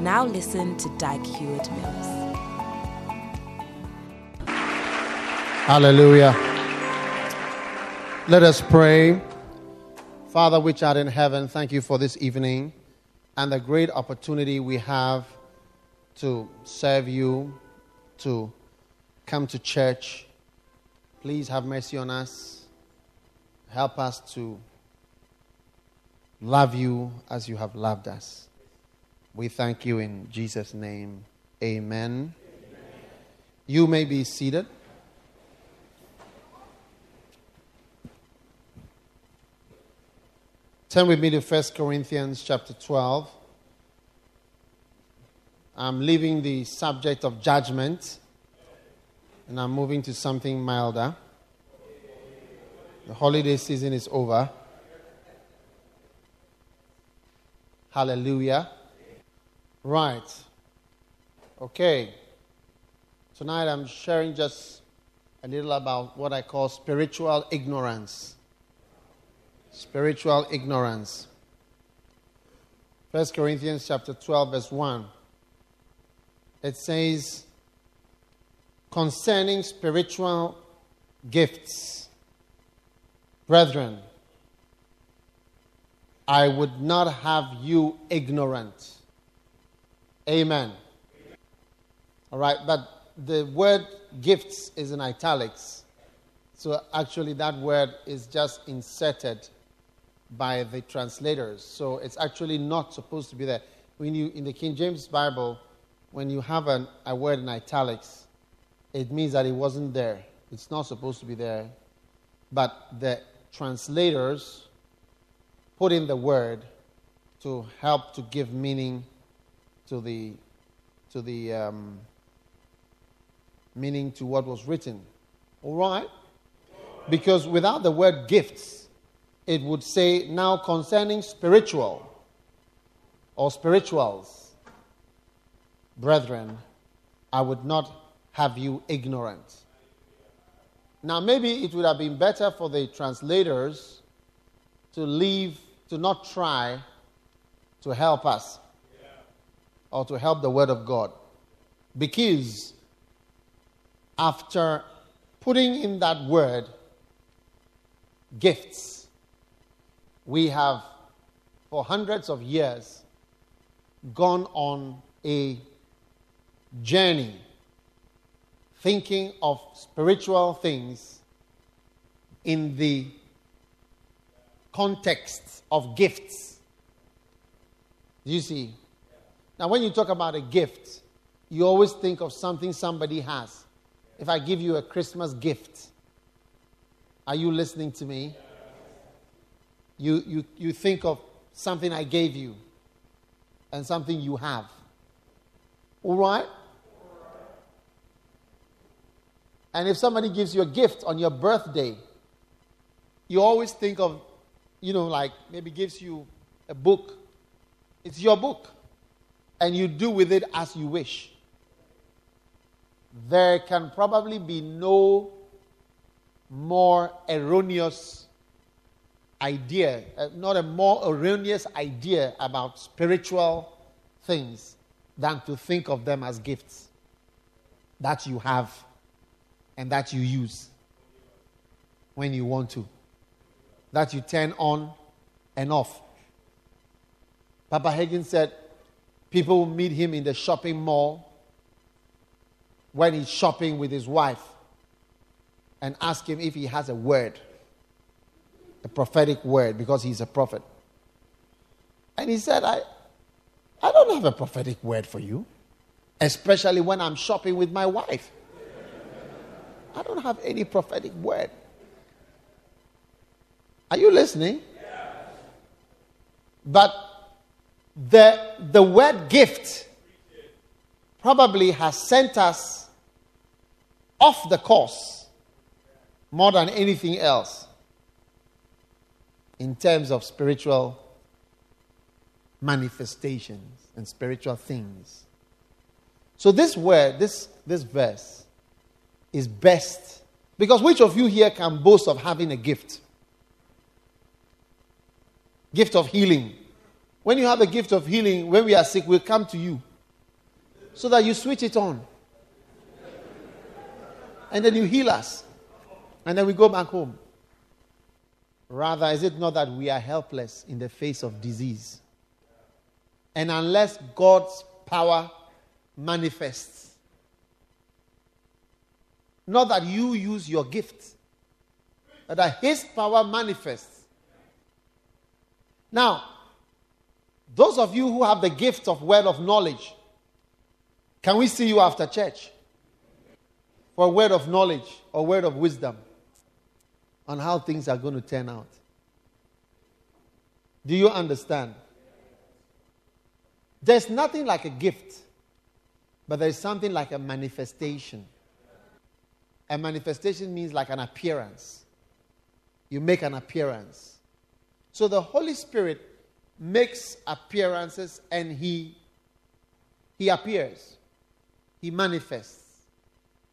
Now listen to Dag Heward Mills. Hallelujah. Let us pray. Father, which art in heaven, thank you for this evening and the great opportunity we have to serve you, to come to church. Please have mercy on us. Help us to love you as you have loved us. We thank you in Jesus' name. Amen. Amen. You may be seated. Turn with me to 1 Corinthians chapter 12. I'm leaving the subject of judgment and I'm moving to something milder. The holiday season is over. Hallelujah. Right. Okay. Tonight I'm sharing just a little about what I call spiritual ignorance. Spiritual ignorance. 1 Corinthians chapter 12 verse 1. It says concerning spiritual gifts brethren I would not have you ignorant. Amen. All right, but the word gifts is in italics. So actually, that word is just inserted by the translators. So it's actually not supposed to be there. When you, in the King James Bible, when you have an, a word in italics, it means that it wasn't there. It's not supposed to be there. But the translators put in the word to help to give meaning to the to the um, meaning to what was written. All right? Because without the word gifts, it would say now concerning spiritual or spirituals, brethren, I would not have you ignorant. Now, maybe it would have been better for the translators to leave, to not try to help us or to help the Word of God. Because after putting in that word, gifts, we have for hundreds of years gone on a journey thinking of spiritual things in the context of gifts. You see, now, when you talk about a gift, you always think of something somebody has. If I give you a Christmas gift, are you listening to me? You, you, you think of something I gave you and something you have. All right? And if somebody gives you a gift on your birthday, you always think of, you know, like maybe gives you a book. It's your book and you do with it as you wish. There can probably be no more erroneous idea, uh, not a more erroneous idea about spiritual things than to think of them as gifts that you have and that you use when you want to, that you turn on and off. Papa Hagin said, People will meet him in the shopping mall when he's shopping with his wife and ask him if he has a word, a prophetic word, because he's a prophet. And he said, I, I don't have a prophetic word for you, especially when I'm shopping with my wife. I don't have any prophetic word. Are you listening? But the, the word gift probably has sent us off the course more than anything else in terms of spiritual manifestations and spiritual things. So, this word, this, this verse, is best because which of you here can boast of having a gift? Gift of healing. When you have a gift of healing, when we are sick, we'll come to you so that you switch it on. And then you heal us. And then we go back home. Rather, is it not that we are helpless in the face of disease? And unless God's power manifests, not that you use your gift, but that His power manifests. Now, those of you who have the gift of word of knowledge, can we see you after church for a word of knowledge or word of wisdom on how things are going to turn out? Do you understand? There's nothing like a gift, but there's something like a manifestation. A manifestation means like an appearance. You make an appearance. So the Holy Spirit makes appearances and he he appears. He manifests.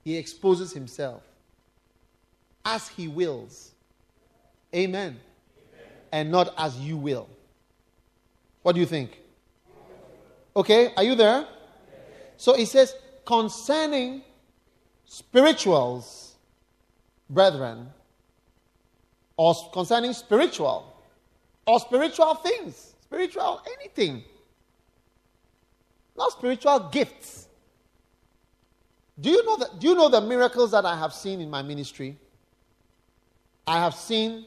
He exposes himself as he wills. Amen. Amen. And not as you will. What do you think? Okay, are you there? So he says, concerning spirituals, brethren, or concerning spiritual, or spiritual things, spiritual anything, not spiritual gifts. Do you know that? Do you know the miracles that I have seen in my ministry? I have seen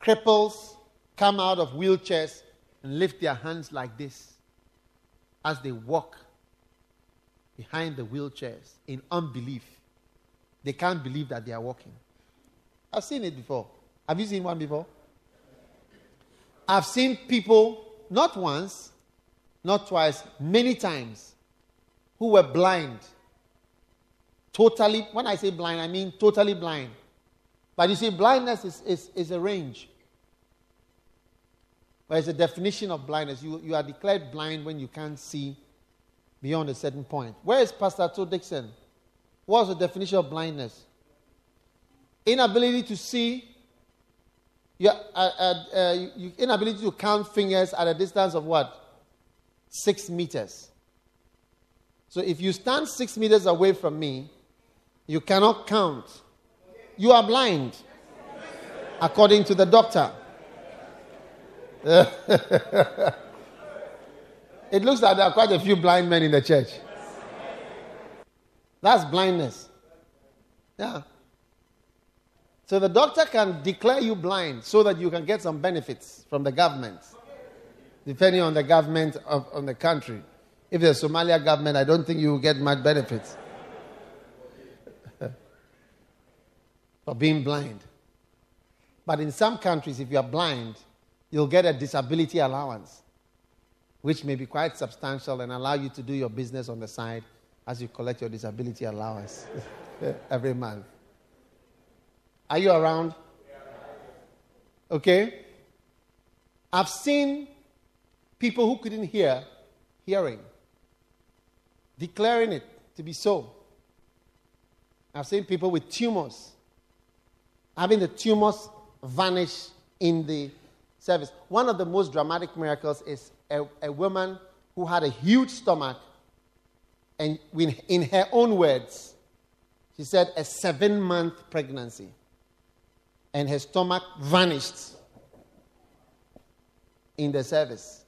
cripples come out of wheelchairs and lift their hands like this as they walk behind the wheelchairs in unbelief. They can't believe that they are walking. I've seen it before. Have you seen one before? I've seen people, not once, not twice, many times, who were blind. Totally, when I say blind, I mean totally blind. But you see, blindness is, is, is a range. There's a definition of blindness. You, you are declared blind when you can't see beyond a certain point. Where is Pastor To Dixon? What's the definition of blindness? Inability to see, your, uh, uh, uh, inability to count fingers at a distance of what? Six meters. So if you stand six meters away from me, you cannot count. You are blind, according to the doctor. it looks like there are quite a few blind men in the church. That's blindness. Yeah. So the doctor can declare you blind so that you can get some benefits from the government, depending on the government of on the country. If the Somalia government, I don't think you will get much benefits for being blind. But in some countries, if you are blind, you'll get a disability allowance, which may be quite substantial and allow you to do your business on the side as you collect your disability allowance every month. Are you around? Okay? I've seen people who couldn't hear hearing, declaring it to be so. I've seen people with tumors having the tumors vanish in the service. One of the most dramatic miracles is a, a woman who had a huge stomach, and in her own words, she said a seven month pregnancy, and her stomach vanished in the service.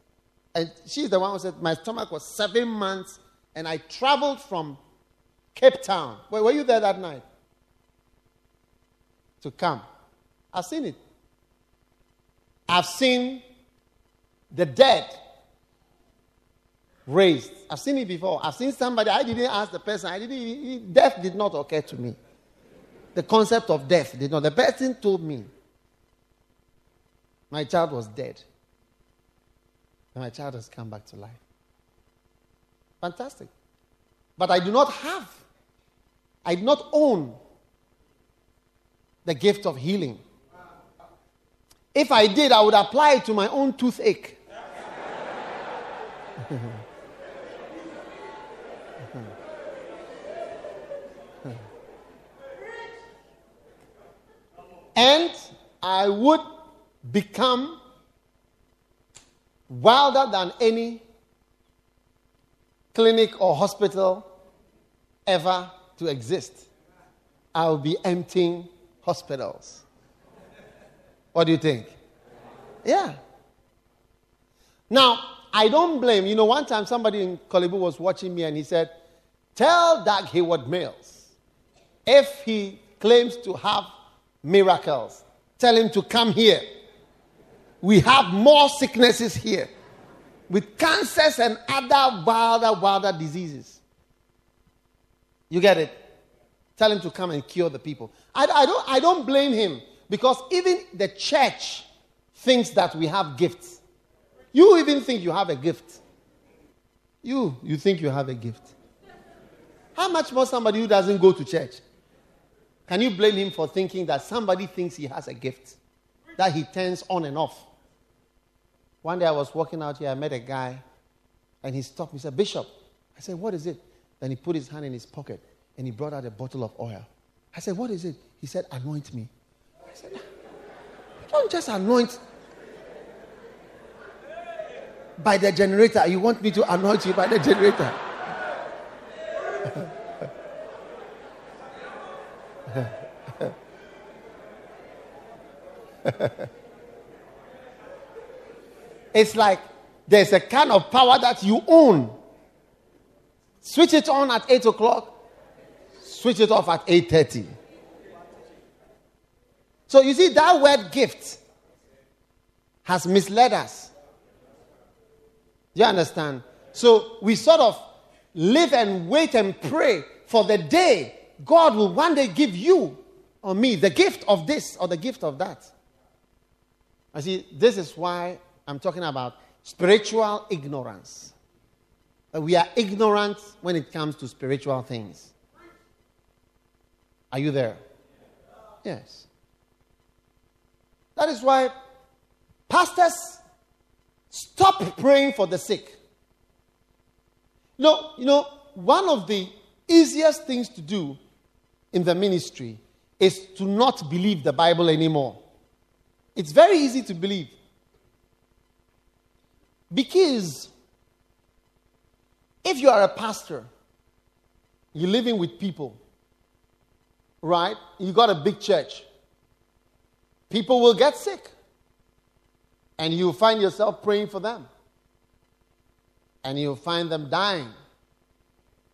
And she's the one who said, My stomach was seven months, and I traveled from Cape Town. Wait, were you there that night? To come. I've seen it. I've seen the dead raised. I've seen it before. I've seen somebody, I didn't ask the person, I didn't, death did not occur to me. The concept of death did not. The person told me my child was dead. And my child has come back to life. Fantastic. But I do not have, I do not own the gift of healing. If I did, I would apply it to my own toothache. and I would become wilder than any clinic or hospital ever to exist. I'll be emptying hospitals. What do you think? Yeah. Now, I don't blame. You know, one time somebody in Korle Bu was watching me and he said, Tell Dag Heward-Mills if he claims to have miracles, tell him to come here. We have more sicknesses here with cancers and other wilder, wilder diseases. You get it? Tell him to come and cure the people. I, I, don't, I don't blame him because even the church thinks that we have gifts. You even think you have a gift. You, you think you have a gift. How much more somebody who doesn't go to church? Can you blame him for thinking that somebody thinks he has a gift that he turns on and off? One day I was walking out here, I met a guy, and he stopped me. He said, Bishop. I said, What is it? Then he put his hand in his pocket and he brought out a bottle of oil. I said, What is it? He said, Anoint me. I said, ah, Don't just anoint by the generator. You want me to anoint you by the generator? it's like there's a kind of power that you own. Switch it on at 8 o'clock, switch it off at 8.30. So you see, that word gift has misled us. You understand? So we sort of live and wait and pray for the day God will one day give you or me the gift of this or the gift of that. I see, this is why I'm talking about spiritual ignorance. That We are ignorant when it comes to spiritual things. Are you there? Yes. That is why pastors stop praying for the sick. No, you know, one of the easiest things to do in the ministry is to not believe the Bible anymore. It's very easy to believe. Because if you are a pastor, you're living with people, right? You got a big church. People will get sick. And you'll find yourself praying for them. And you'll find them dying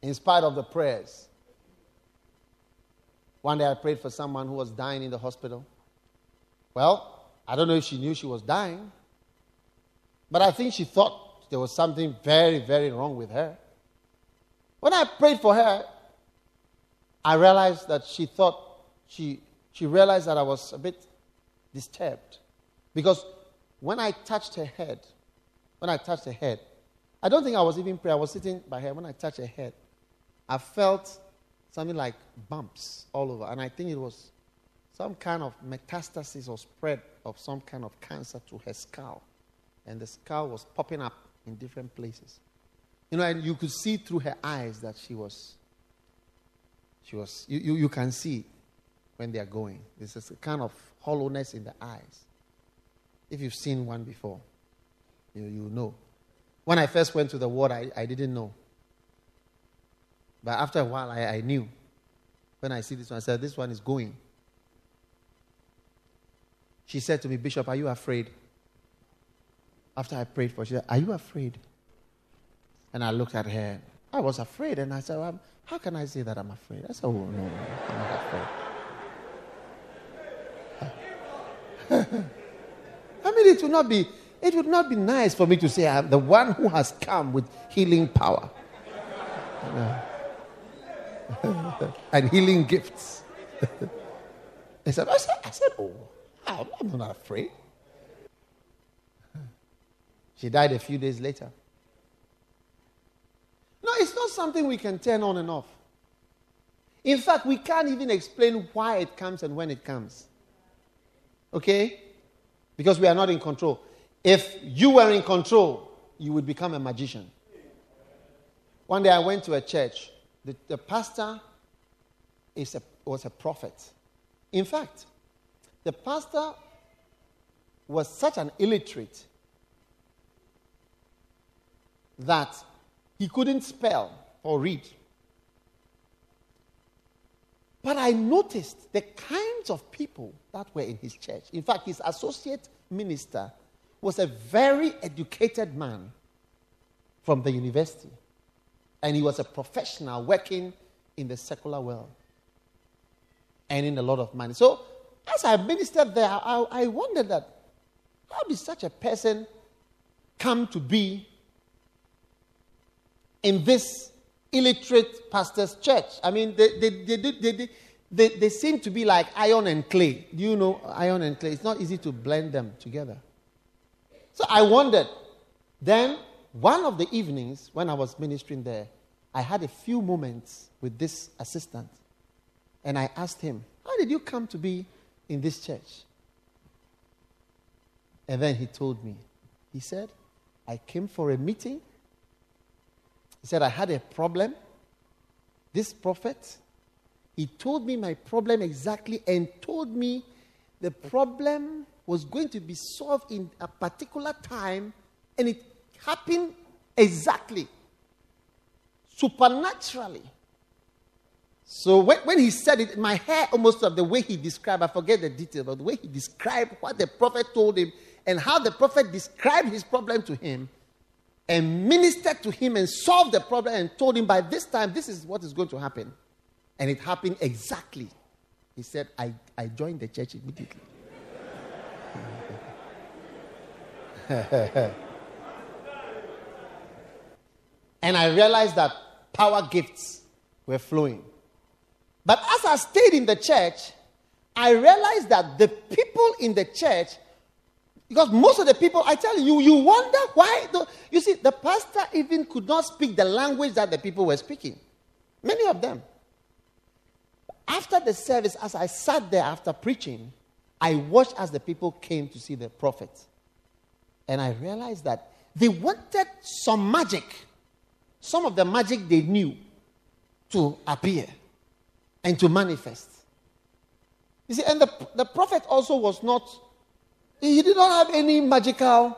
in spite of the prayers. One day I prayed for someone who was dying in the hospital. Well, I don't know if she knew she was dying, but I think she thought there was something very, very wrong with her. When I prayed for her, I realized that she thought, she, she realized that I was a bit disturbed. Because when I touched her head, when I touched her head, I don't think I was even praying. I was sitting by her. When I touched her head, I felt something like bumps all over. And I think it was some kind of metastasis or spread of some kind of cancer to her skull. And the skull was popping up in different places. You know, and you could see through her eyes that she was, she was, you, you, you can see when they are going. There's a kind of hollowness in the eyes. If you've seen one before, you, you know. When I first went to the ward, I, I didn't know. But after a while, I, I knew. When I see this one, I said, This one is going. She said to me, Bishop, are you afraid? After I prayed for her, she said, Are you afraid? And I looked at her. I was afraid. And I said, well, How can I say that I'm afraid? I said, Oh, no, no I'm not afraid. I mean, it would not be. It would not be nice for me to say I'm the one who has come with healing power. and healing gifts. I said, I said, I said, oh, Ah, I'm not afraid. She died a few days later. No, it's, not something we can turn on and off. In fact, we can't even explain why it comes and when it comes. Okay? Because we are not in control. If you were in control, you would become a magician. One day I went to a church. The, the pastor is a, was a prophet. In fact, the pastor was such an illiterate that he couldn't spell or read. But I noticed the kinds of people that were in his church. In fact, his associate minister was a very educated man from the university. And he was a professional working in the secular world in a lot of money. So, as I ministered there, I, I wondered that how did such a person come to be in this illiterate pastor's church. I mean, they, they, they, they, they, they, seem to be like iron and clay. Do you know iron and clay? It's not easy to blend them together. So I wondered. Then, one of the evenings when I was ministering there, I had a few moments with this assistant. And I asked him, How did you come to be in this church? And then he told me, He said, I came for a meeting he said, I had a problem. This prophet, he told me my problem exactly and told me the problem was going to be solved in a particular time, and it happened exactly, supernaturally. So when, when he said it, my hair almost of the way he described, I forget the detail, but the way he described what the prophet told him and how the prophet described his problem to him, and ministered to him and solved the problem and told him by this time this is what is going to happen. And it happened exactly. He said, I, I joined the church immediately. and I realized that power gifts were flowing. But as I stayed in the church, I realized that the people in the church because most of the people, I tell you, you wonder why. The, you see, the pastor even could not speak the language that the people were speaking. Many of them. After the service, as I sat there after preaching, I watched as the people came to see the prophet. And I realized that they wanted some magic, some of the magic they knew, to appear and to manifest. You see, and the, the prophet also was not he did not have any magical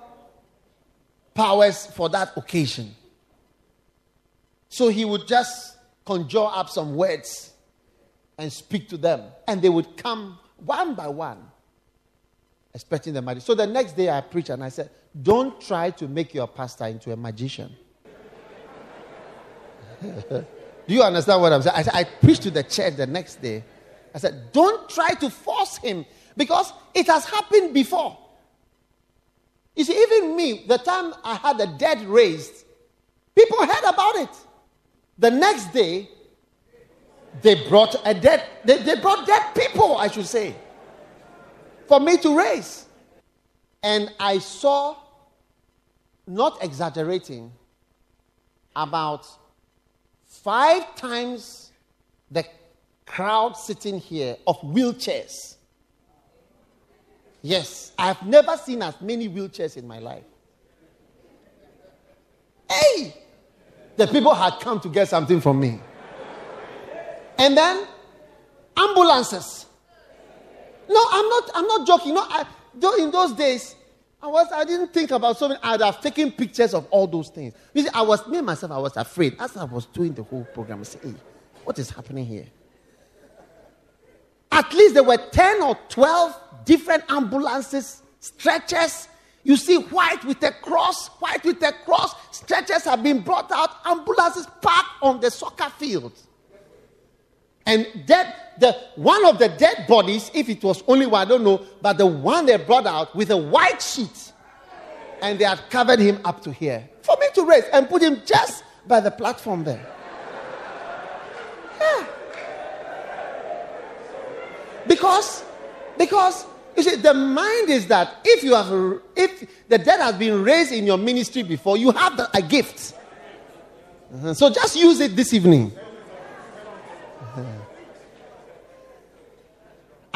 powers for that occasion. So he would just conjure up some words and speak to them, and they would come one by one, expecting the magic. So the next day I preached and I said, Don't try to make your pastor into a magician. Do you understand what I'm saying? I, said, I preached to the church the next day. I said, Don't try to force him because it has happened before. You see, even me, the time I had the dead raised, people heard about it. The next day, they brought a dead, they, they brought dead people, I should say, for me to raise. And I saw, not exaggerating, about five times the crowd sitting here of wheelchairs. Yes, I've never seen as many wheelchairs in my life. Hey! The people had come to get something from me. And then ambulances. No, I'm not I'm not joking. No, I, in those days, I was I didn't think about something. I'd have taken pictures of all those things. You see, I was me myself, I was afraid. As I was doing the whole program, I said, hey, what is happening here? At least there were 10 or 12 different ambulances, stretchers. You see white with a cross, white with a cross. Stretchers have been brought out, ambulances parked on the soccer field. And dead, the one of the dead bodies, if it was only one, I don't know, but the one they brought out with a white sheet, and they had covered him up to here for me to raise and put him just by the platform there. Yeah. Because, because you see, the mind is that if you have, if the dead has been raised in your ministry before, you have the, a gift. Uh-huh. So just use it this evening.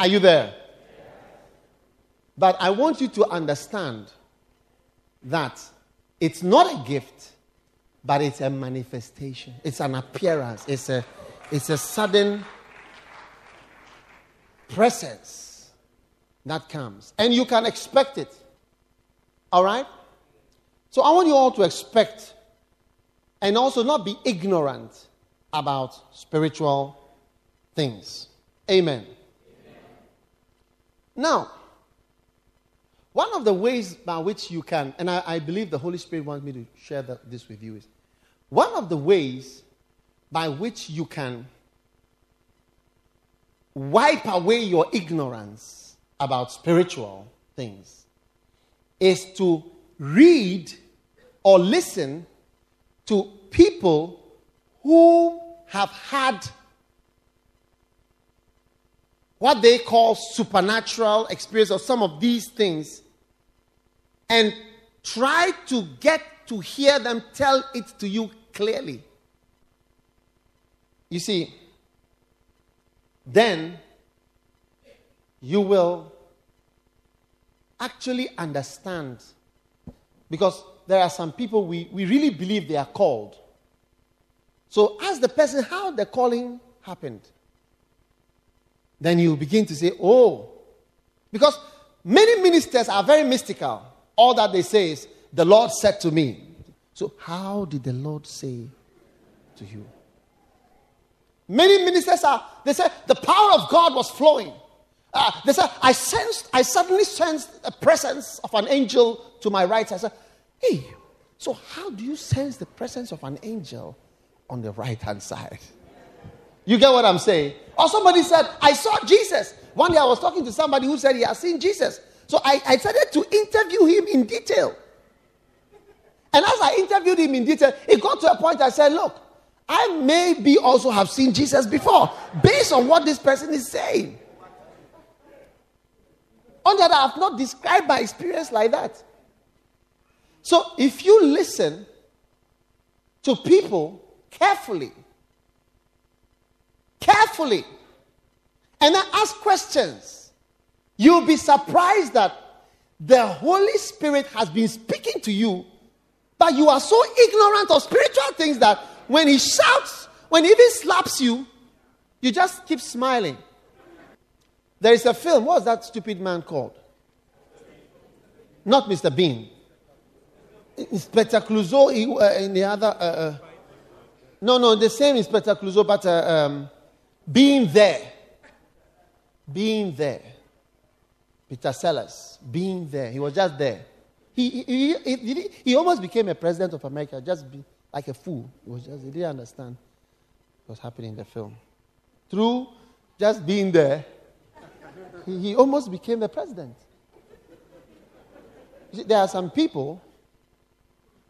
Are you there? But I want you to understand that it's not a gift, but it's a manifestation. It's an appearance. It's a, it's a sudden presence that comes. And you can expect it. All right? So I want you all to expect and also not be ignorant about spiritual things. Amen. Now, one of the ways by which you can, and I, I believe the Holy Spirit wants me to share that, this with you, is one of the ways by which you can wipe away your ignorance about spiritual things is to read or listen to people who have had what they call supernatural experience or some of these things and try to get to hear them tell it to you clearly. You see, then you will actually understand. Because there are some people we, we really believe they are called. So ask the person how the calling happened. Then you begin to say, oh. Because many ministers are very mystical. All that they say is, the Lord said to me. So, how did the Lord say to you? Many ministers are, they say, the power of God was flowing. Uh, they said, I sensed, I suddenly sensed the presence of an angel to my right. I said, hey, so how do you sense the presence of an angel on the right hand side? You get what I'm saying? Or somebody said, I saw Jesus. One day I was talking to somebody who said he has seen Jesus. So I, I started to interview him in detail. And as I interviewed him in detail, it got to a point I said, Look, I maybe also have seen Jesus before, based on what this person is saying. On that, I have not described my experience like that. So if you listen to people carefully, carefully, and then ask questions, you'll be surprised that the Holy Spirit has been speaking to you, but you are so ignorant of spiritual things that when he shouts, when he even slaps you, you just keep smiling. There is a film. What's that stupid man called? Not Mr. Bean. Inspector Clouseau uh, in the other. Uh, uh, no, no, the same Inspector Clouseau, but uh, um, being there. Being there. Peter Sellers, being there. He was just there. He, he, he, he, almost became a president of America, just be, like a fool. He, was just, he didn't understand what was happening in the film. Through just being there, he, he almost became the president. There are some people,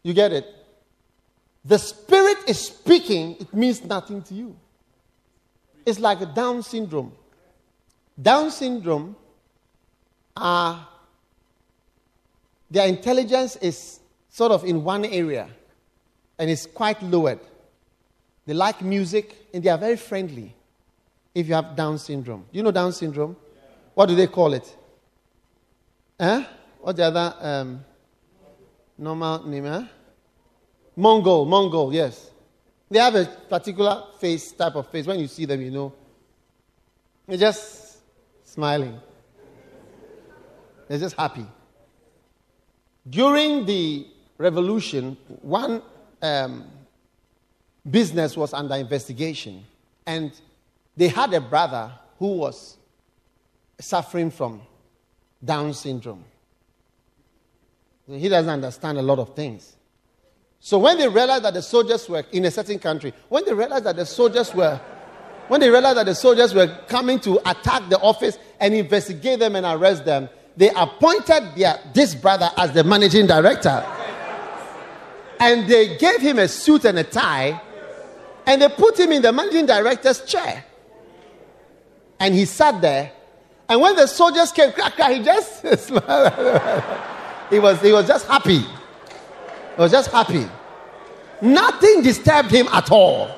you get it? The Spirit is speaking, it means nothing to you. It's like a Down syndrome. Down syndrome are, their intelligence is sort of in one area and it's quite lowered. They like music and they are very friendly if you have Down syndrome. Do you know Down syndrome? What do they call it? Huh? What's the other um, normal name? Huh? Mongol, Mongol, yes. They have a particular face, type of face. When you see them, you know. They're just smiling. They're just happy. During the revolution, one um, business was under investigation, and they had a brother who was suffering from Down syndrome. He doesn't understand a lot of things. So when they realized that the soldiers were in a certain country, when they realized that the soldiers were when they realized that the soldiers were coming to attack the office and investigate them and arrest them, they appointed their, this brother as the managing director. And they gave him a suit and a tie, and they put him in the managing director's chair. And he sat there. And when the soldiers came, he just smiled. he, was, he was just happy. He was just happy. Nothing disturbed him at all.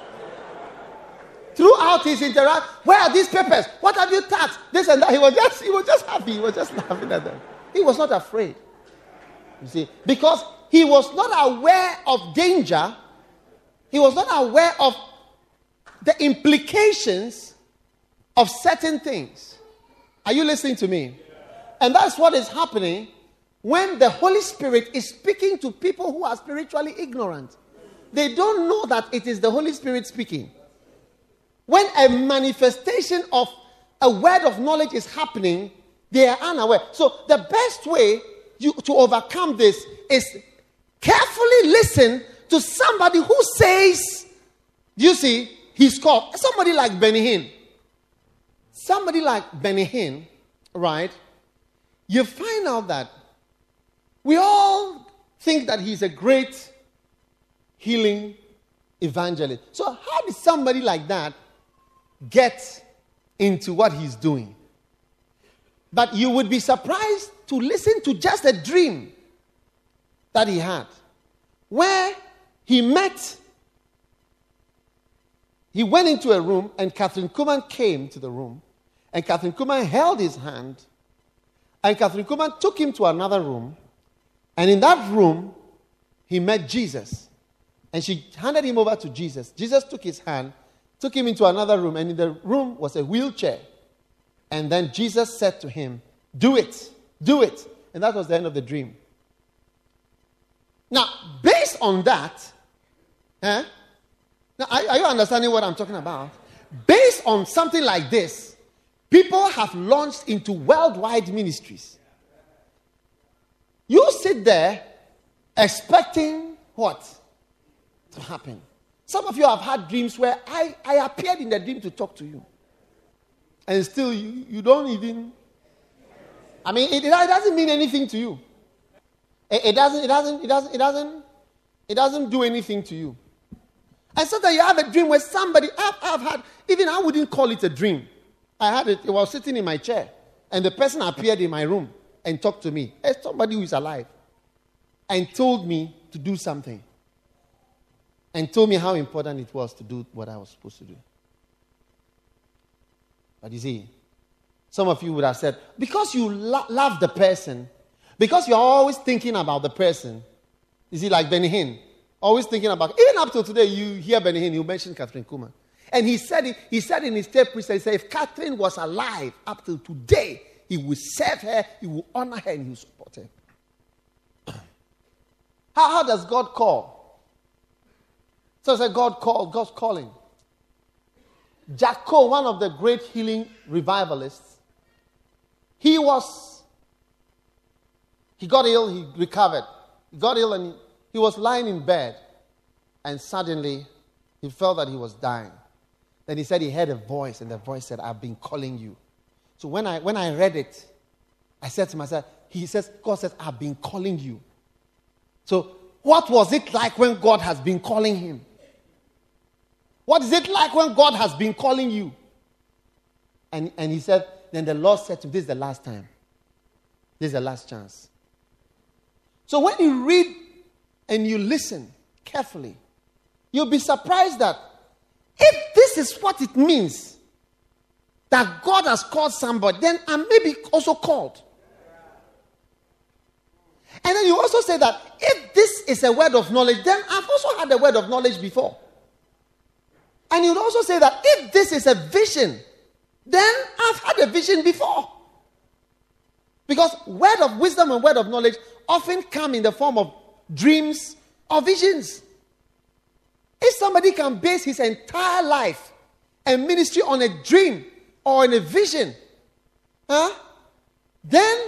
Throughout his interaction, where are these papers? What have you touched? This and that. He was just, he was just happy. He was just laughing at them. He was not afraid. You see, because he was not aware of danger. He was not aware of the implications of certain things. Are you listening to me? And that's what is happening when the Holy Spirit is speaking to people who are spiritually ignorant. They don't know that it is the Holy Spirit speaking. When a manifestation of a word of knowledge is happening, they are unaware. So, the best way you, to overcome this is carefully listen to somebody who says, you see, he's called somebody like Benny Hinn. Somebody like Benny Hinn, right? You find out that we all think that he's a great healing evangelist. So, how did somebody like that get into what he's doing? But you would be surprised to listen to just a dream that he had where he met, he went into a room and Kathryn Kuhlman came to the room and Kathryn Kuhlman held his hand and Kathryn Kuhlman took him to another room and in that room he met Jesus and she handed him over to Jesus. Jesus took his hand, took him into another room and in the room was a wheelchair. And then Jesus said to him, Do it, do it. And that was the end of the dream. Now, based on that, eh, now are, are you understanding what I'm talking about? Based on something like this, people have launched into worldwide ministries. You sit there expecting what to happen. Some of you have had dreams where I, I appeared in the dream to talk to you. And still, you, you don't even. I mean, it, it doesn't mean anything to you. It, it, doesn't, it, doesn't, it, doesn't, it, doesn't, it doesn't do anything to you. And sometimes you have a dream where somebody, I've, I've had, even I wouldn't call it a dream. I had it, I was sitting in my chair, and the person appeared in my room and talked to me. As somebody who is alive, and told me to do something. And told me how important it was to do what I was supposed to do. But you see, some of you would have said, because you lo- love the person, because you're always thinking about the person, you see, like Benny Hinn, always thinking about, even up to today, you hear Benny Hinn, you mentioned Kathryn Kuhlman. And he said it, he said in his tape, he said, if Kathryn was alive up to today, he will serve her, he will honor her, and he will support her. how, how does God call? So I said, God called, God's calling. Jack Coe, one of the great healing revivalists, he was, he got ill, he recovered. He got ill and he, he was lying in bed, and suddenly he felt that he was dying. Then he said he heard a voice, and the voice said, I've been calling you. So when I, when I read it, I said to myself, He says, God says, I've been calling you. So what was it like when God has been calling him? What is it like when God has been calling you? And, and he said, Then the Lord said to him, This is the last time. This is the last chance. So when you read and you listen carefully, you'll be surprised that if this is what it means that God has called somebody, then I may be also called. And then you also say that if this is a word of knowledge, then I've also had a word of knowledge before. And you'd also say that if this is a vision, then I've had a vision before. Because word of wisdom and word of knowledge often come in the form of dreams or visions. If somebody can base his entire life and ministry on a dream or in a vision, huh, then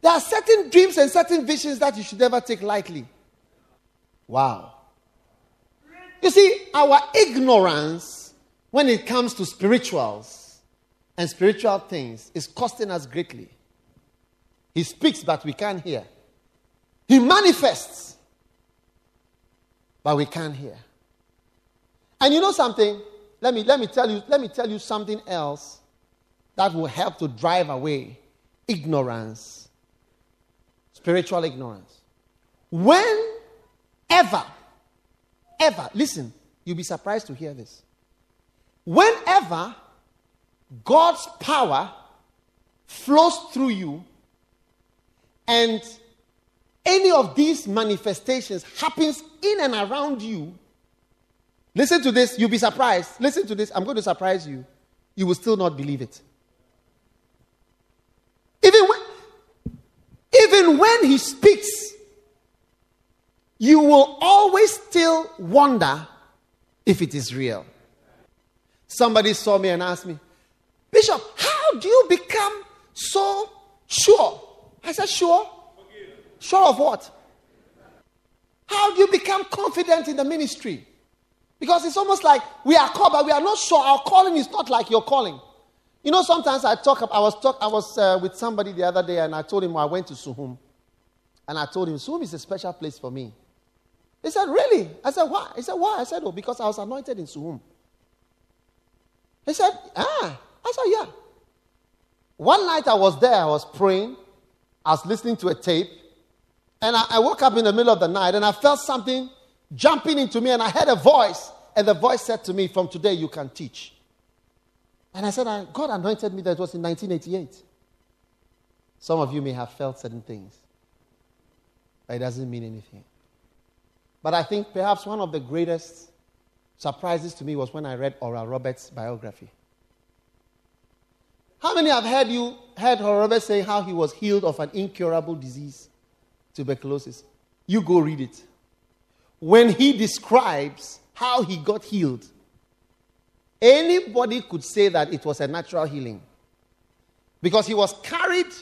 there are certain dreams and certain visions that you should never take lightly. Wow. You see, our ignorance when it comes to spirituals and spiritual things is costing us greatly. He speaks, but we can't hear. He manifests, but we can't hear. And you know something? Let me, let me tell you, let me tell you something else that will help to drive away ignorance, spiritual ignorance. Whenever ever, listen, you'll be surprised to hear this. Whenever God's power flows through you and any of these manifestations happens in and around you, listen to this, you'll be surprised. Listen to this, I'm going to surprise you. You will still not believe it. Even when, even when he speaks, you will always still wonder if it is real. Somebody saw me and asked me, Bishop, how do you become so sure? I said, Sure? Sure of what? How do you become confident in the ministry? Because it's almost like we are called, but we are not sure. Our calling is not like your calling. You know, sometimes I talk. I was talk. I was uh, with somebody the other day, and I told him I went to Suhum, and I told him Suhum is a special place for me. He said, "Really?" I said, "Why?" He said, "Why?" I said, "Oh, because I was anointed in Suhum." He said, "Ah." I said, "Yeah." One night I was there. I was praying. I was listening to a tape, and I, I woke up in the middle of the night, and I felt something jumping into me, and I heard a voice, and the voice said to me, "From today, you can teach." And I said, God anointed me that was in 1988. Some of you may have felt certain things, but it doesn't mean anything. But I think perhaps one of the greatest surprises to me was when I read Oral Roberts' biography. How many have heard you heard Oral Roberts say how he was healed of an incurable disease, tuberculosis? You go read it. When he describes how he got healed, anybody could say that it was a natural healing. Because he was carried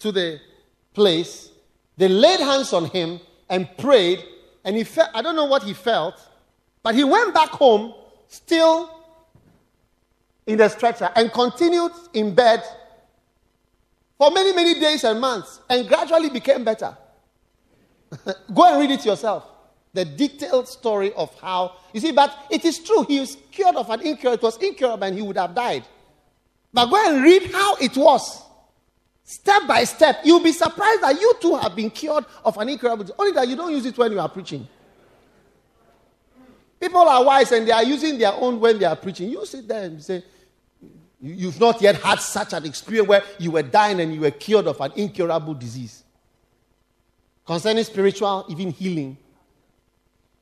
to the place, they laid hands on him and prayed, and he felt, I don't know what he felt, but he went back home still in the stretcher and continued in bed for many, many days and months and gradually became better. Go and read it yourself the detailed story of how. You see, but it is true, he was cured of an incurable. It was incurable and he would have died. But go and read how it was. Step by step. You'll be surprised that you too have been cured of an incurable. Only that you don't use it when you are preaching. People are wise and they are using their own when they are preaching. You sit there and say, You've not yet had such an experience where you were dying and you were cured of an incurable disease. Concerning spiritual, even healing,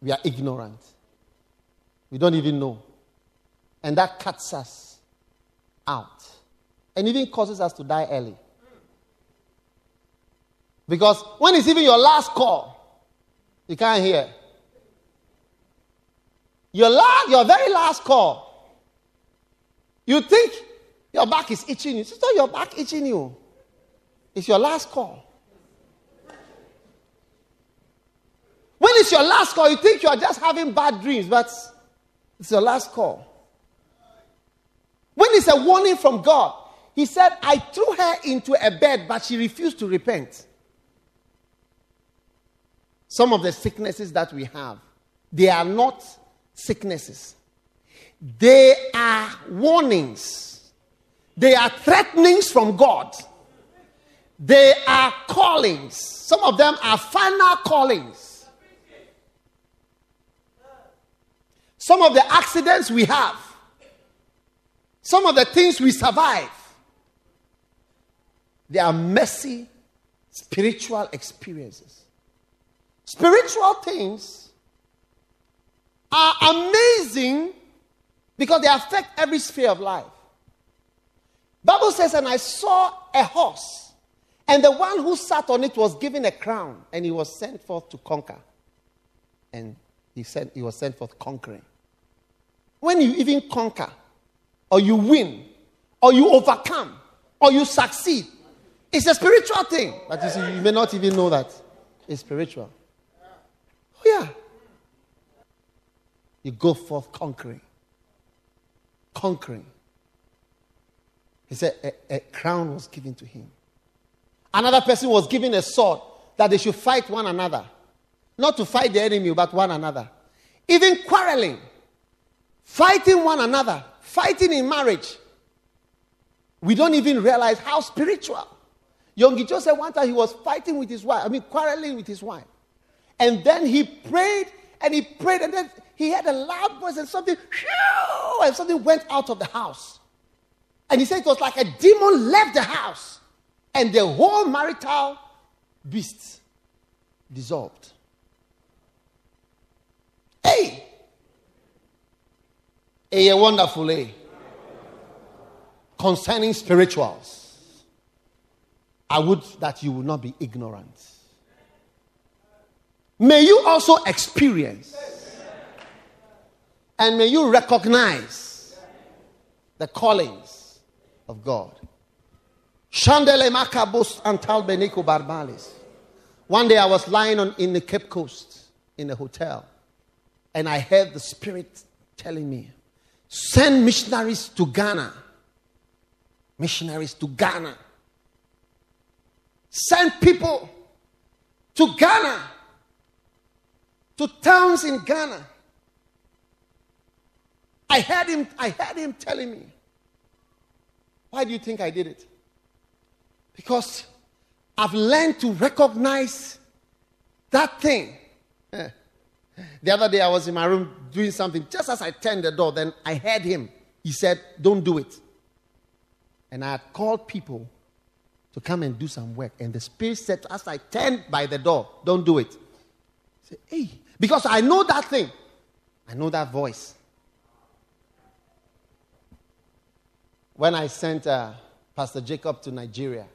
we are ignorant. We don't even know. And that cuts us out. And even causes us to die early. Because when it's even your last call, you can't hear. Your, last, your very last call, you think your back is itching you. It's not your back itching you, it's your last call. When it's your last call, you think you are just having bad dreams, but it's your last call. When it's a warning from God, He said, I threw her into a bed, but she refused to repent. Some of the sicknesses that we have, they are not sicknesses, they are warnings, they are threatenings from God, they are callings. Some of them are final callings. Some of the accidents we have, some of the things we survive, they are messy spiritual experiences. Spiritual things are amazing because they affect every sphere of life. Bible says, and I saw a horse, and the one who sat on it was given a crown, and he was sent forth to conquer. And he he was sent forth conquering when you even conquer, or you win, or you overcome, or you succeed, it's a spiritual thing. But you see, you may not even know that it's spiritual. Oh, yeah. You go forth conquering. Conquering. He said a, a crown was given to him. Another person was given a sword that they should fight one another. Not to fight the enemy, but one another. Even quarreling fighting one another, fighting in marriage. We don't even realize how spiritual. Yonggi said one time he was fighting with his wife, I mean, quarreling with his wife. And then he prayed and he prayed, and then he had a loud voice, and something, and something went out of the house. And he said it was like a demon left the house, and the whole marital beast dissolved. Hey! Hey, wonderful, eh? Concerning spirituals, I would that you will not be ignorant. May you also experience and may you recognize the callings of God. One day I was lying on, in the Cape Coast in a hotel, and I heard the Spirit telling me, Send missionaries to Ghana. Missionaries to Ghana. Send people to Ghana to towns in Ghana. I heard him, I heard him telling me. Why do you think I did it? Because I've learned to recognize that thing. Eh. The other day I was in my room doing something. Just as I turned the door, then I heard him. He said, Don't do it. And I had called people to come and do some work. And the Spirit said, As I turned by the door, don't do it. I said, Hey, because I know that thing. I know that voice. When I sent uh, Pastor Jacob to Nigeria,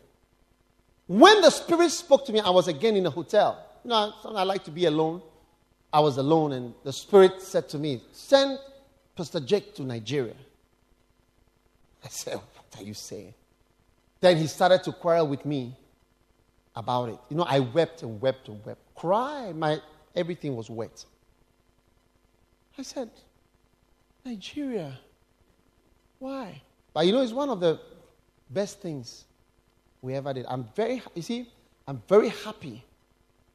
when the Spirit spoke to me, I was again in a hotel. You know, I like to be alone. I was alone, and the Spirit said to me, Send Pastor Jake to Nigeria. I said, What are you saying? Then he started to quarrel with me about it. You know, I wept and wept and wept. Cry. My everything was wet. I said, Nigeria. Why? But you know, it's one of the best things we ever did. I'm very, you see, I'm very happy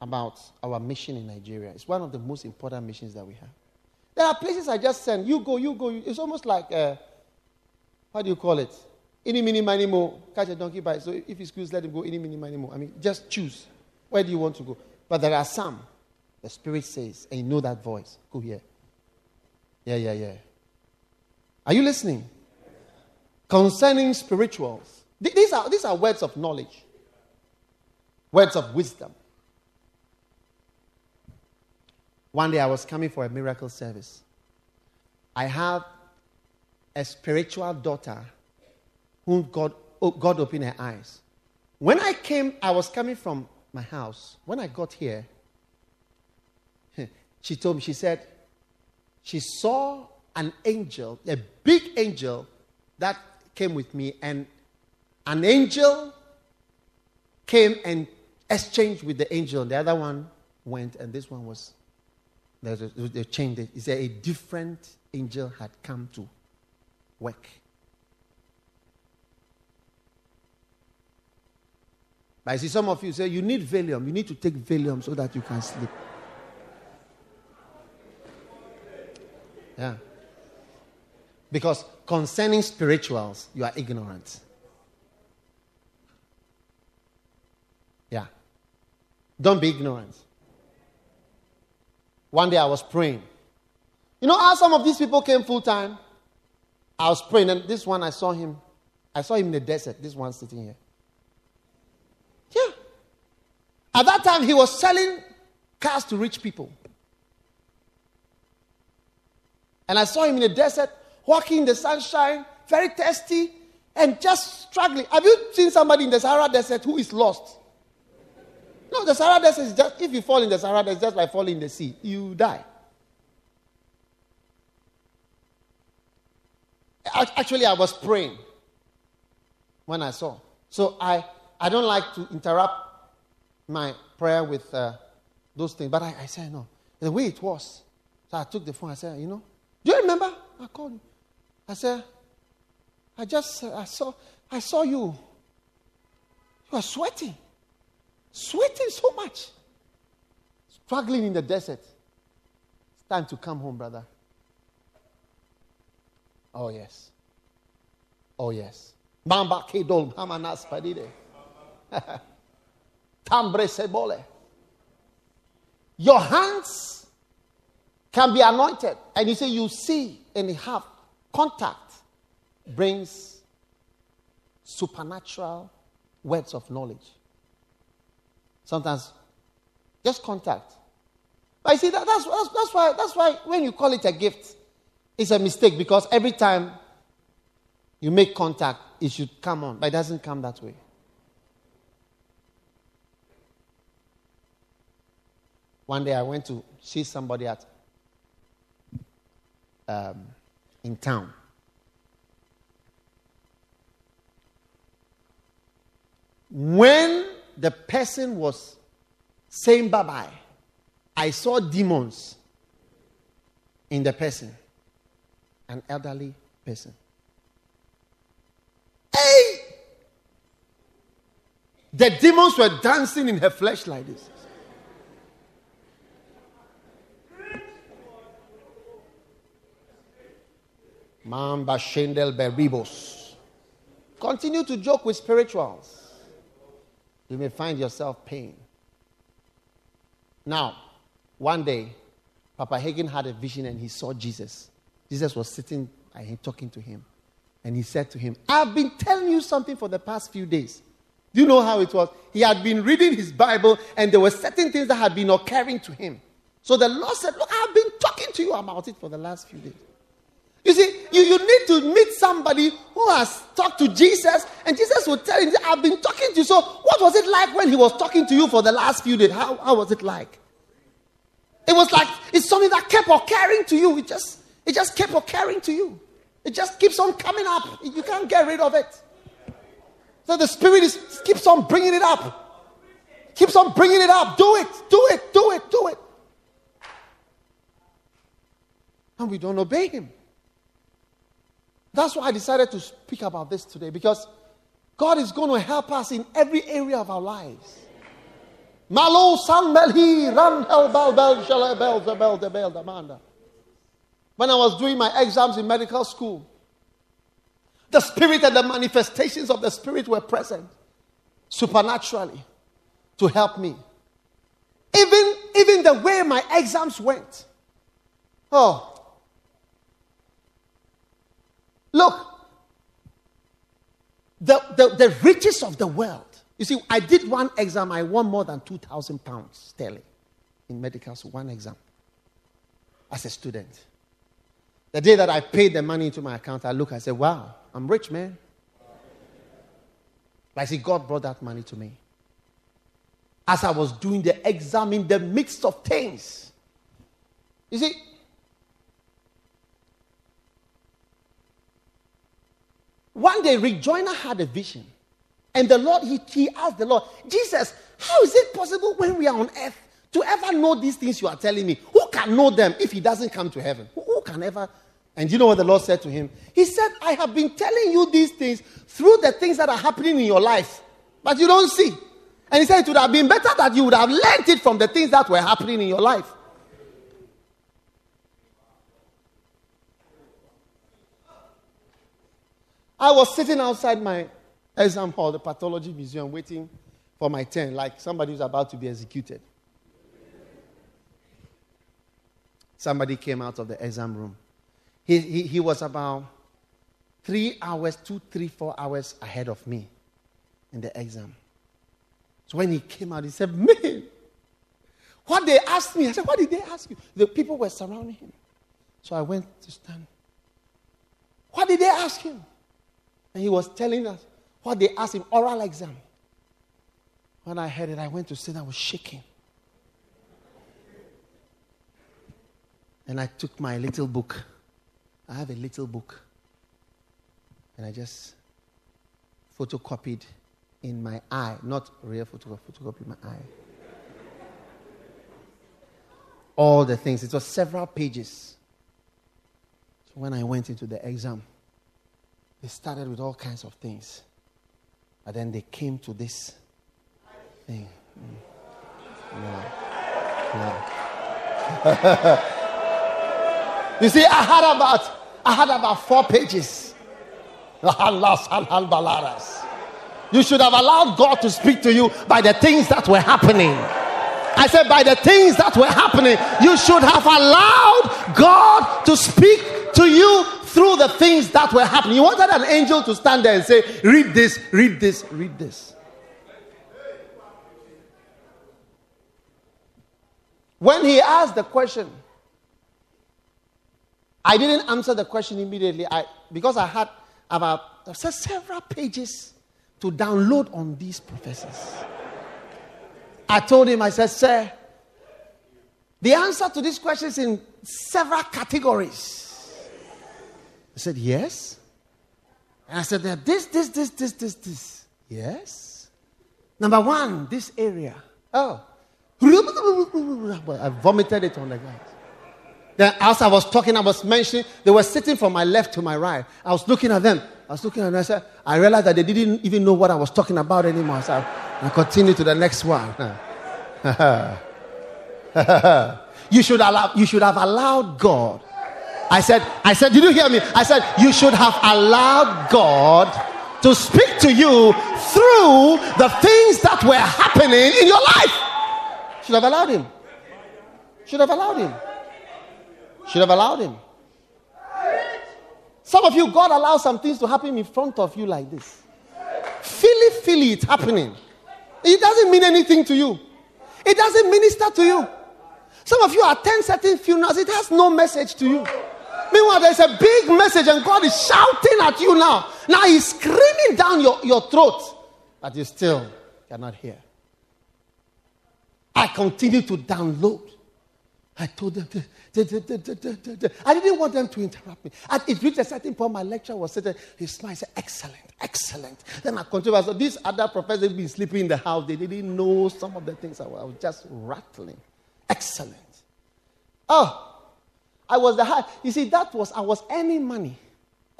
about our mission in Nigeria. It's one of the most important missions that we have. There are places I just send. You go, you go. It's almost like, uh, what do you call it? Any, mini, mini, mo. Catch a donkey by. So if he's good, let him go. Any, mini, mini, mo. I mean, just choose. Where do you want to go? But there are some the Spirit says, and you know that voice. Go here. Yeah, yeah, yeah. Are you listening? Concerning spirituals, these are, these are words of knowledge, words of wisdom. One day I was coming for a miracle service. I have a spiritual daughter whom God, oh, God opened her eyes. When I came, I was coming from my house. When I got here, she told me, she said, she saw an angel, a big angel that came with me, and an angel came and exchanged with the angel. The other one went, and this one was, they changed it. He said a different angel had come to work. But I see some of you say you need Valium. You need to take Valium so that you can sleep. Yeah. Because concerning spirituals, you are ignorant. Yeah. Don't be ignorant. One day I was praying. You know how some of these people came full time? I was praying, and this one I saw him. I saw him in the desert. This one sitting here. Yeah. At that time, he was selling cars to rich people. And I saw him in the desert, walking in the sunshine, very thirsty, and just struggling. Have you seen somebody in the Sahara Desert who is lost? No, the Sahara Desert is just, if you fall in the Sahara Desert, just like falling in the sea, you die. Actually, I was praying when I saw. So I, I don't like to interrupt my prayer with uh, those things, but I, I said no. The way it was. So I took the phone. I said, you know, do you remember? I called you. I said, I just I saw I saw you. You are sweating. Sweating so much. Struggling in the desert. It's time to come home, brother. Oh yes. Oh yes. Mamba kedol hamanas padide. Tambre sebole. Your hands can be anointed. And you say you see and have contact brings supernatural words of knowledge. Sometimes just contact. But you see, that, that's, that's, that's, why, that's why when you call it a gift, it's a mistake because every time you make contact, it should come on, but it doesn't come that way. One day I went to see somebody at um, in town. When the person was saying bye bye, I saw demons in the person, an elderly person. Hey! The demons were dancing in her flesh like this. Mamba Shendel Beribos. Continue to joke with spirituals. You may find yourself pain. Now, one day, Papa Hagin had a vision and he saw Jesus. Jesus was sitting and talking to him. And he said to him, I've been telling you something for the past few days. Do you know how it was? He had been reading his Bible and there were certain things that had been occurring to him. So the Lord said, Look, I've been talking to you about it for the last few days. You see, you, you need to meet somebody who has talked to Jesus, and Jesus will tell him, I've been talking to you. So, what was it like when he was talking to you for the last few days? How, how was it like? It was like it's something that kept occurring to you. It just, it just kept occurring to you. It just keeps on coming up. You can't get rid of it. So the Spirit is, keeps on bringing it up. Keeps on bringing it up. Do it, do it, do it, do it. And we don't obey Him. That's why I decided to speak about this today because God is going to help us in every area of our lives. Malo san belhi ran bel bel. When I was doing my exams in medical school, the spirit and the manifestations of the spirit were present supernaturally to help me. Even, even the way my exams went. Oh, Look, the, the, the riches of the world. You see, I did one exam, I won more than 2,000 pounds sterling in medical school, one exam as a student. The day that I paid the money into my account, I look, I said, wow, I'm rich, man. I see, God brought that money to me. As I was doing the exam in the midst of things. You see, One day, Rick Joyner had a vision. And the Lord, he, he asked the Lord, Jesus, how is it possible when we are on earth to ever know these things you are telling me? Who can know them if he doesn't come to heaven? Who, who can ever? And you know what the Lord said to him? He said, I have been telling you these things through the things that are happening in your life, but you don't see. And he said, It would have been better that you would have learned it from the things that were happening in your life. I was sitting outside my exam hall, the pathology museum, waiting for my turn, like somebody who's about to be executed. Somebody came out of the exam room. He, he, he was about three hours, two, three, four hours ahead of me in the exam. So when he came out, he said, Man, what they asked me, I said, What did they ask you? The people were surrounding him. So I went to stand. What did they ask him? And he was telling us what they asked him oral exam. When I heard it, I went to sit, I was shaking. And I took my little book. I have a little book. And I just photocopied in my eye, not real photocopy, photocopy my eye. All the things. It was several pages. So when I went into the exam, they started with all kinds of things. And then they came to this thing. Mm. No. No. you see, I had about I had about four pages. You should have allowed God to speak to you by the things that were happening. I said, by the things that were happening, you should have allowed God to speak to you through the things that were happening. He wanted an angel to stand there and say, read this, read this, read this. When he asked the question, I didn't answer the question immediately. I, because I had about several pages to download on these professors. I told him, I said, Sir, the answer to this question is in several categories. He said, Yes. And I said, This, this, this, this, this, this. Yes. Number one, this area. Oh. I vomited it on the ground. Then, as I was talking, I was mentioning, they were sitting from my left to my right. I was looking at them. I was looking at them. I said, I realized that they didn't even know what I was talking about anymore. So I continued to the next one. you should allow, you should have allowed God. I said, I said, did you hear me? I said, you should have allowed God to speak to you through the things that were happening in your life. Should have allowed him. Should have allowed him. Should have allowed him. Some of you, God allows some things to happen in front of you like this. Feel it, feel it happening. It doesn't mean anything to you. It doesn't minister to you. Some of you attend certain funerals, it has no message to you. Meanwhile, there's a big message, and God is shouting at you now. Now He's screaming down your, your throat, but you still cannot hear. I continue to download. I told them, I didn't want them to interrupt me. And it reached a certain point, my lecturer was sitting, he smiled, he said, Excellent, excellent. Then I continued. So these other professors have been sleeping in the house, they didn't know some of the things I was, I was just rattling. Excellent. Oh, I was the high. You see, that was, I was earning money.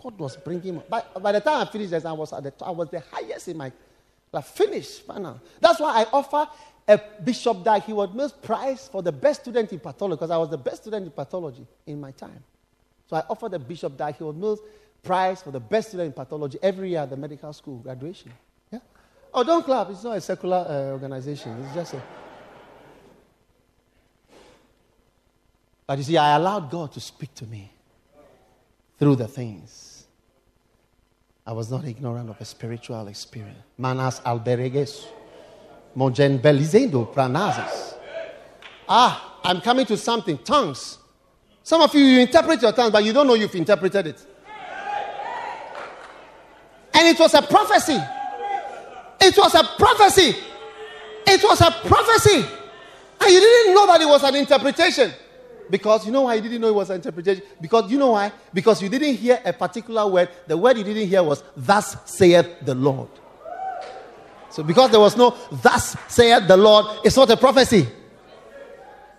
God was bringing By, by the time I finished this, I was, at the, I was the highest in my, like, finished, final. That's why I offer a Bishop Dag Heward-Mills Prize for the best student in pathology because I was the best student in pathology in my time. So I offered the Bishop Dag Heward-Mills Prize for the best student in pathology every year at the medical school graduation. Yeah? Oh, don't clap. It's not a secular uh, organization. It's just a. But you see, I allowed God to speak to me through the things. I was not ignorant of a spiritual experience. Manas albergues. Mogen belizendo pranazes. Ah, I'm coming to something. Tongues. Some of you, you interpret your tongues, but you don't know you've interpreted it. And it was a prophecy. It was a prophecy. It was a prophecy. And you didn't know that it was an interpretation. Because you know why you didn't know it was an interpretation? Because you know why? Because you didn't hear a particular word. The word you didn't hear was, Thus saith the Lord. So because there was no thus saith the Lord, it's not a prophecy.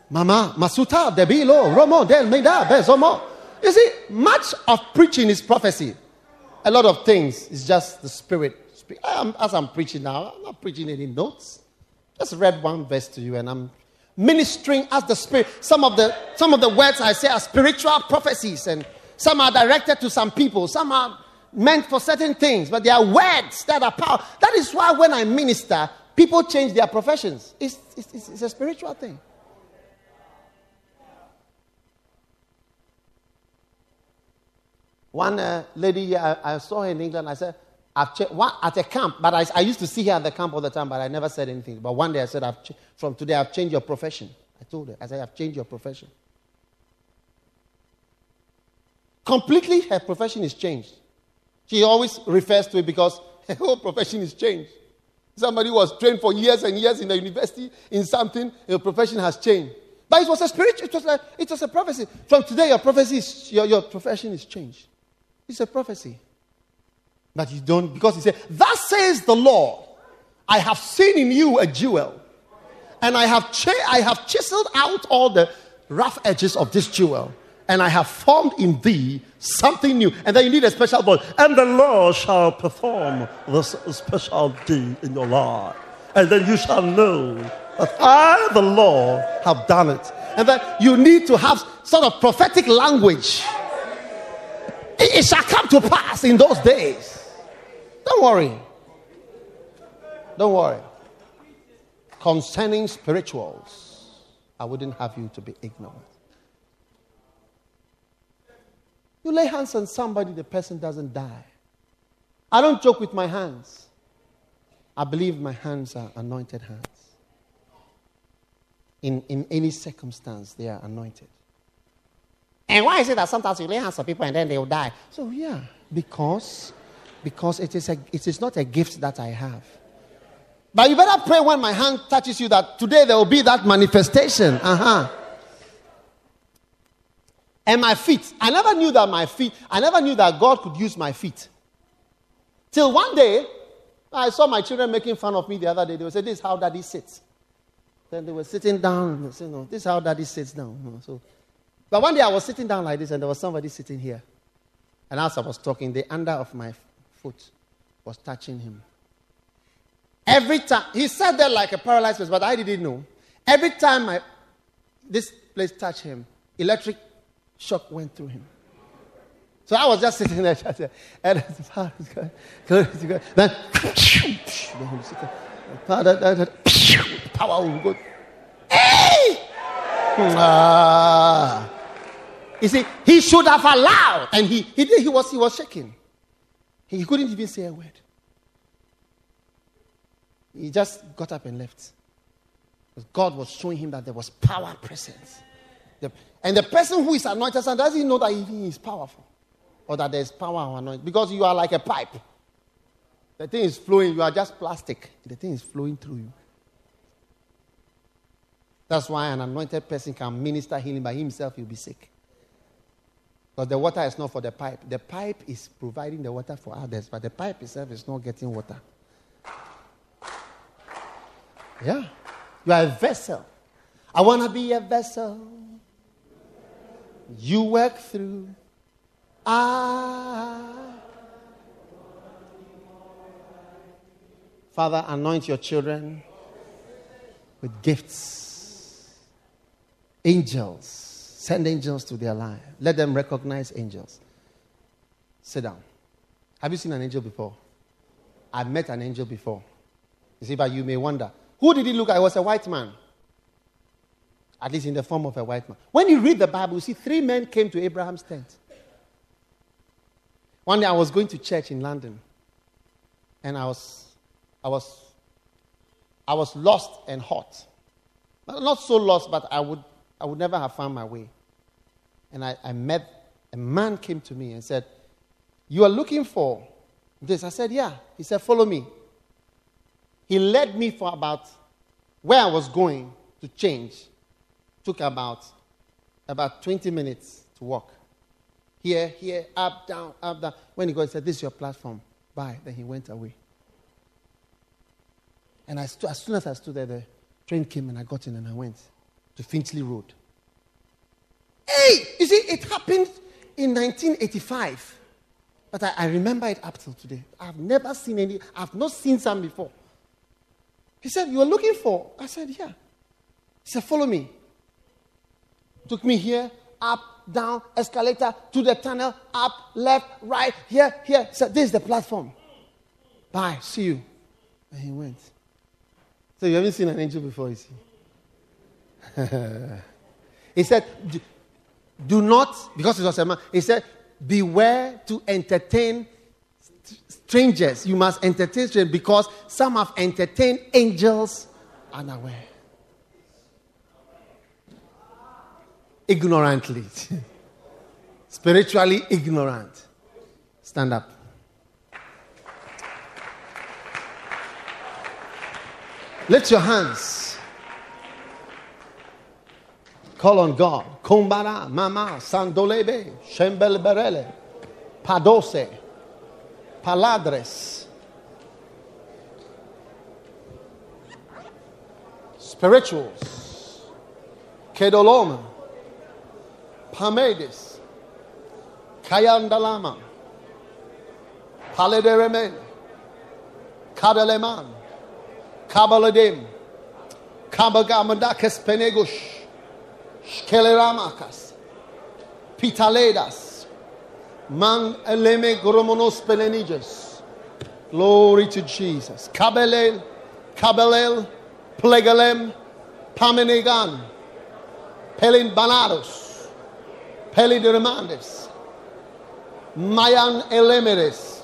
Mama, Masuta, Debilo, Romo, Del Meda, Bezomo. You see, much of preaching is prophecy. A lot of things is just the spirit. As I'm preaching now, I'm not preaching any notes. Just read one verse to you and I'm ministering as the spirit. Some of the some of the words I say are spiritual prophecies, and some are directed to some people, some are meant for certain things, but they are words that are power. That is why when I minister, people change their professions. It's, it's, it's a spiritual thing. One uh, lady I, I, saw in England, I said, che- one, at a camp, but I, I, used to see her at the camp all the time, but I never said anything. But one day I said, ch- from today I've changed your profession. I told her, I said, I've changed your profession. Completely, her profession is changed. She always refers to it because her whole profession is changed. Somebody was trained for years and years in the university in something, your profession has changed. But it was a spiritual, it was like it was a prophecy. From today, your prophecy is, your, your profession is changed. It's a prophecy. But you don't, because he said, Thus says the Lord, I have seen in you a jewel, and I have, ch- I have chiseled out all the rough edges of this jewel and I have formed in thee something new. And then you need a special voice. And the Lord shall perform this special deed in your life. And then you shall know that I, the Lord, have done it. And that you need to have sort of prophetic language. It, it shall come to pass in those days. Don't worry. Don't worry. Concerning spirituals I wouldn't have you to be ignorant. You lay hands on somebody, the person doesn't die. I don't joke with my hands. I believe my hands are anointed hands. In, in any circumstance, they are anointed. And why is it that sometimes you lay hands on people and then they will die? So, yeah, because, because it, is a, it is not a gift that I have. But you better pray when my hand touches you that today there will be that manifestation. Uh huh. And my feet. I never knew that my feet, I never knew that God could use my feet. Till one day, I saw my children making fun of me the other day. They would say, This is how daddy sits. Then they were sitting down and they said, No, this is how daddy sits down. So, but one day I was sitting down like this and there was somebody sitting here. And as I was talking, the under of my foot was touching him. Every time, he sat there like a paralyzed person, but I didn't know. Every time I, this place touched him, electric shock went through him. So I was just sitting there, just, and then, power will go. Hey! Ah. You see, he should have allowed, and he, he he was, he was shaking. He couldn't even say a word. He just got up and left. Because God was showing him that there was power present. And the person who is anointed doesn't know that he is powerful or that there's power or anointing because you are like a pipe. The thing is flowing, you are just plastic. The thing is flowing through you. That's why an anointed person can minister healing by himself, he'll be sick. Because the water is not for the pipe. The pipe is providing the water for others, but the pipe itself is not getting water. Yeah. You are a vessel. I want to be a vessel. You work through. Ah. Father, anoint your children with gifts. Angels. Send angels to their life. Let them recognize angels. Sit down. Have you seen an angel before? I've met an angel before. You see, but you may wonder who did he look at? He was a white man. At least in the form of a white man. When you read the Bible, you see three men came to Abraham's tent. One day I was going to church in London, and I was, I was, I was lost and hot. Not so lost, but I would, I would never have found my way. And I, I met a man came to me and said, "You are looking for this?" I said, "Yeah." He said, "Follow me." He led me for about where I was going to change. Took about about 20 minutes to walk. Here, here, up, down, up, down. When he got, he said, This is your platform. Bye. Then he went away. And I as soon as I stood there, the train came and I got in and I went to Finchley Road. Hey! You see, it happened in 1985. But I, I remember it up till today. I've never seen any, I've not seen some before. He said, You are looking for? I said, Yeah. He said, Follow me. Took me here, up, down, escalator, to the tunnel, up, left, right, here, here. He said, This is the platform. Bye, see you. And he went. So you haven't seen an angel before, you see. he said, Do not, because it was a man, he said, Beware to entertain strangers. You must entertain strangers because some have entertained angels unaware. Ignorantly. Spiritually ignorant. Stand up. Lift your hands. Call on God. Kumbara, Mama, Sandolebe, Shembel Berele, Padose paladres. Spirituals. Kedoloma. Pamedes. Kayandalama. Palederemen. Kadaleman. Kabaladim. Kabagamadakes penegush. Shkeleramakas. Pitaledas. Man eleme gromonos pelenijas. Glory to Jesus. Kabelel, Kabelel, Plegalem, Pamenegan, Pelin Banados, Peli de Remandes, Mayan Elemeres,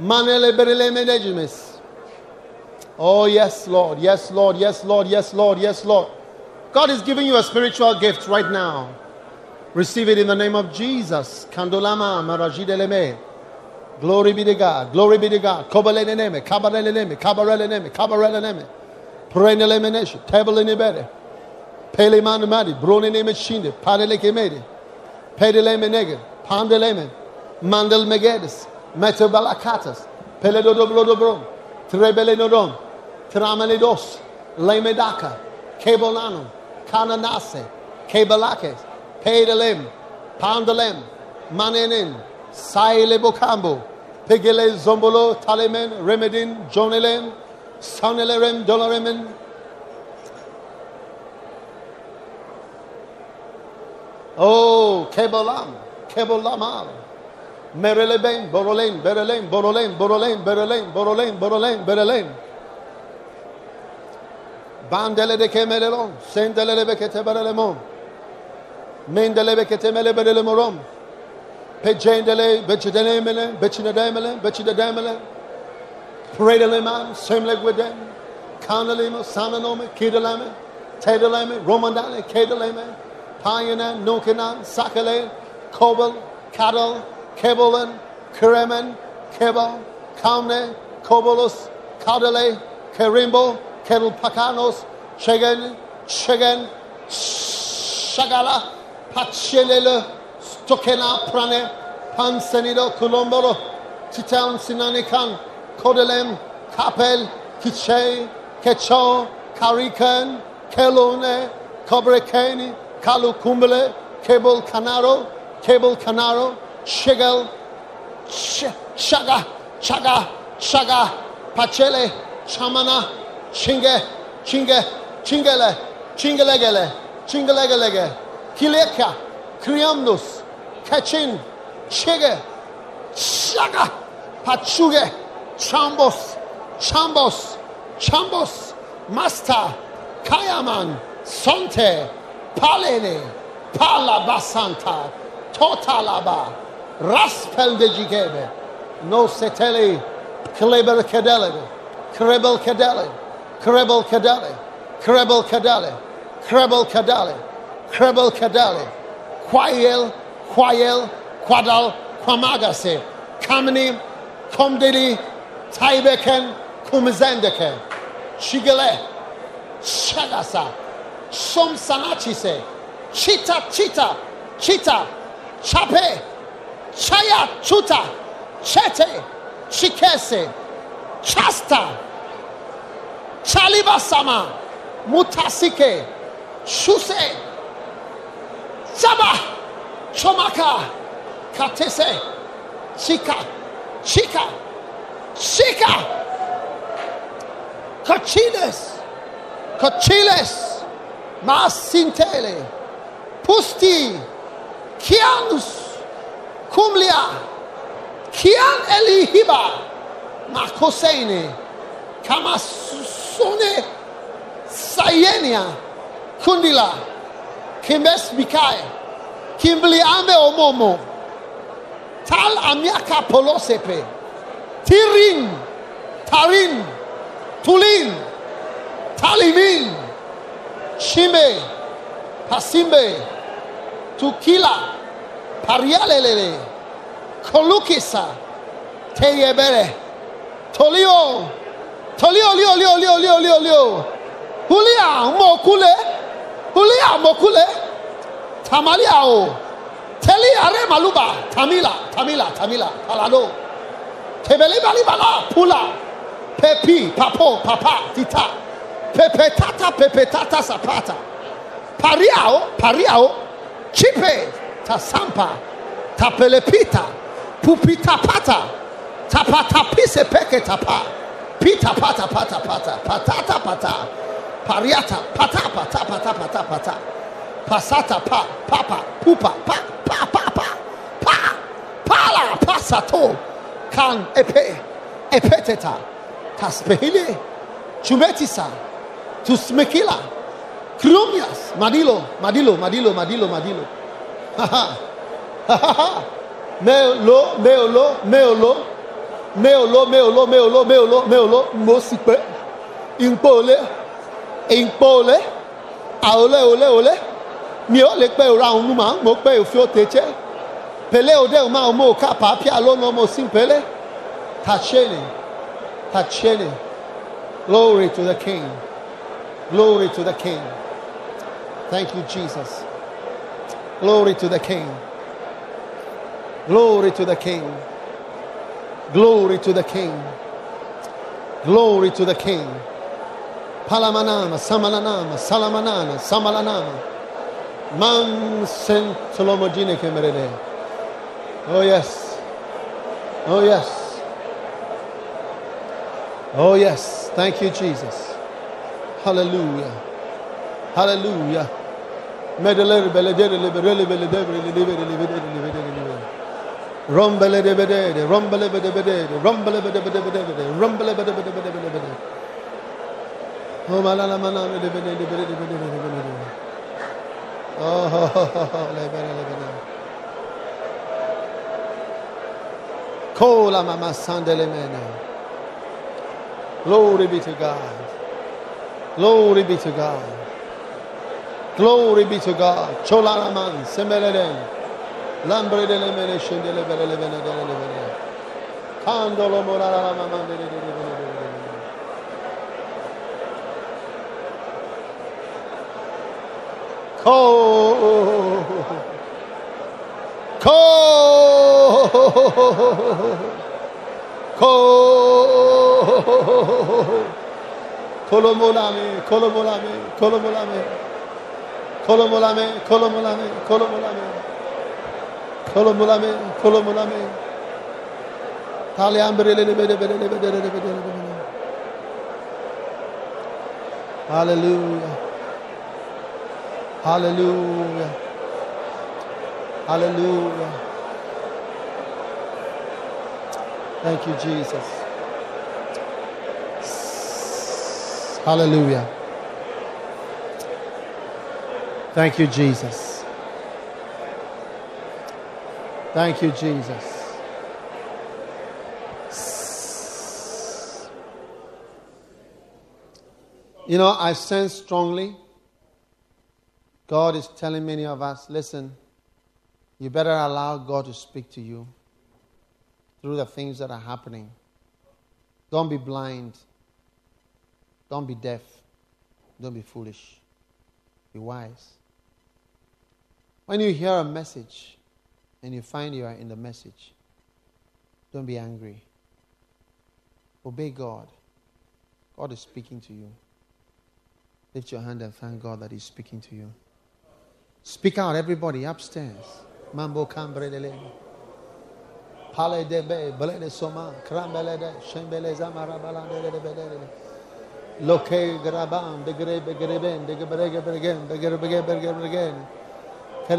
Manele Berelemenejimes. Oh, yes, Lord, yes, Lord, yes, Lord, yes, Lord, yes, Lord. God is giving you a spiritual gift right now. Receive it in the name of Jesus. Kandolama Marajideleme. Glory be to God. Glory be to God. Kobaleneme, kabareleneme, kabareleneme, kabareleneme. Prenelemeneshi, tabelenebere. Peleman madi, broneneme shinde, padelekemede. Pedelemenege, pandeleme, mandel megedes, metabalakatas, peledodobrodobrom, trebelenodom, trameledos, lemedaka, kebolano, kananase, kebalakes, pedelem, pandelem, manenin, saile bokambo, pegele zombolo, talemen, remedin, jonelen, sonelerem, dolaremen, Oh, Kebolam, Kebolamal. Mereleben, Borolen, Berelen, Borolen, Borolen, Berelen, Borolen, Borolen, Berelen. Bandele de Kemelelon, Sendele de Bekete Berelemon. Mendele Bekete Mele Berelemorom. Pejendele, Bechidelemele, Bechinademele, Bechidademele. Predeleman, Semleg with them. Kanalimo, Sananome, Kidaleme, Tedaleme, Romandale, Kedaleme. Payana, Nukinan, Sakale, Kobel, Kadal, Kebelen, Keremen, Kebal, Kamne, Kobolus, Kadale, Kerimbo, Kedal Pakanos, Chegen, Chegen, Shagala, Pachelele, Stokena Prane, Pansenido, Kulomboro, Titan Sinanikan, Kodelem, Kapel, Kiche, Kecho, Karikan, Kelone, Kobrekeni, Kalu Kumbele, Cable Canaro, Cable Canaro, Shigel, Sh- Shaga, Chaga, Shaga, Pachele, Chamana, Chinge, Chinge, Chingele, Chingelegele, Chingelegele, Kileka, Kriamnus, Kachin, Chige, Shaga, Pachuge, Chambos, Chambos, Chambos, Master, Kayaman, Sonte, Palene, Palabasanta, Totalaba, Raspel de Gigebe, No Seteli, Kleber Kedele, Krebel Kedele, Krebel Kedele, Krebel Kedele, Krebel Kedele, Quael, Quael, Quadal, Quamagase, Kamini, Komdili, Taibeken, Kumzendeke, Shigele, Shagasa, Som Sanachise, Chita, Chita, Chita, Chape, Chaya, Chuta, Chete, Chikese, Chasta, Chalibasama, Mutasike, Shuse, Saba, Chomaka, Katese, Chika, Chika, Chika, Kachiles, Kachiles, Masintele, Pusti, Kianus, Kumlia, Kian Elihiba, Makosene, Kamasune, Sayenia, Kundila, Kimbes Mikai, Kimbli Ambe Omomo, Tal Amiaka Polosepe, Tirin, Tarin, Tulin, Talimin, Shime, Pasimbe, Tukila, Parialele, Kolukisa, Teyebere, Tolio, Tolio, Lio, Lio, Lio, Lio, Lio, Lio, Hulia, Mokule, Hulia, Mokule, Tamaliao, Teli Are Maluba, Tamila, Tamila, Tamila, Palado, Tebele Balibala, Pula, Pepi, Papo, Papa, Tita, Pepe Tata, Pepe Tata Sapata, Pariao, Pariao, Chipe, Tasampa, Tapelepita, Pupita Pata, Tapata Pise Peke Tapa, Pita Pata Pata Pata, Patata Pata, Pariata, Pata Pata Pata Pata Pata, Pasata Pa, Papa, Pupa, Pa, Pa, Pa, Pa, Pa, Pala, Pasato, Kan Epe, Epeteta, Taspehile, Chumetisa, Tusmekila, Krumias. Madilo, Madilo, Madilo, Madilo, Madilo. Ha ha. Ha ha ha. Meolo, meolo, meolo. Meolo, meolo, meolo, meolo, meolo. Mosipe. Impole. Impole. Aole, ole, ole. Mi ò lè pẹ́ ra òun mà mo pẹ́ òfin ó tẹ̀jẹ́. Pẹ̀lẹ́ òde ò máa mú ká pàápàá lọ́nà ọmọ sí pẹ̀lẹ́. Tachene. Tachene. Glory to the King. Glory to the King. Thank you, Jesus. Glory to the King. Glory to the King. Glory to the King. Glory to the King. Palamanama, Samalanama, Salamanana, Samalanama. Man sent Solomodine Kemerede. Oh, yes. Oh, yes. Oh, yes. Thank you, Jesus. Hallelujah. Hallelujah. Rombele de bede bedede, rombele bede bede bede bede, rombele bede bede bede bede bede. Oh malala manana de bede de bede de bede de bede de. Oh ho ho lebere lebere. Kola mama sandele mene. Glory be to God. Glory be to God. Glory be to God. Cholaraman, Semeleden, Lambredele mene şendele berele bene berele bene. Kandolo morara mama bene bene bene. Ko. Ko. Ko. Kolomolame, kolomolame, kolomolame. Kolomolame, kolomolame, kolomolame. Kolomolame, kolomolame. Tali ambrele le bede bede bede bede bede. Hallelujah. Hallelujah. Hallelujah. Thank you, Jesus. Hallelujah. Thank you, Jesus. Thank you, Jesus. You know, I sense strongly God is telling many of us listen, you better allow God to speak to you through the things that are happening. Don't be blind. Don't be deaf. Don't be foolish. Be wise. When you hear a message and you find you are in the message, don't be angry. Obey God. God is speaking to you. Lift your hand and thank God that He's speaking to you. Speak out, everybody upstairs. Mambo cambre Pale de be, blede soma, crambele de, shembele zamara balande de bedere. Loke graban, de grebe greben, de grebe greben, de grebe greben, de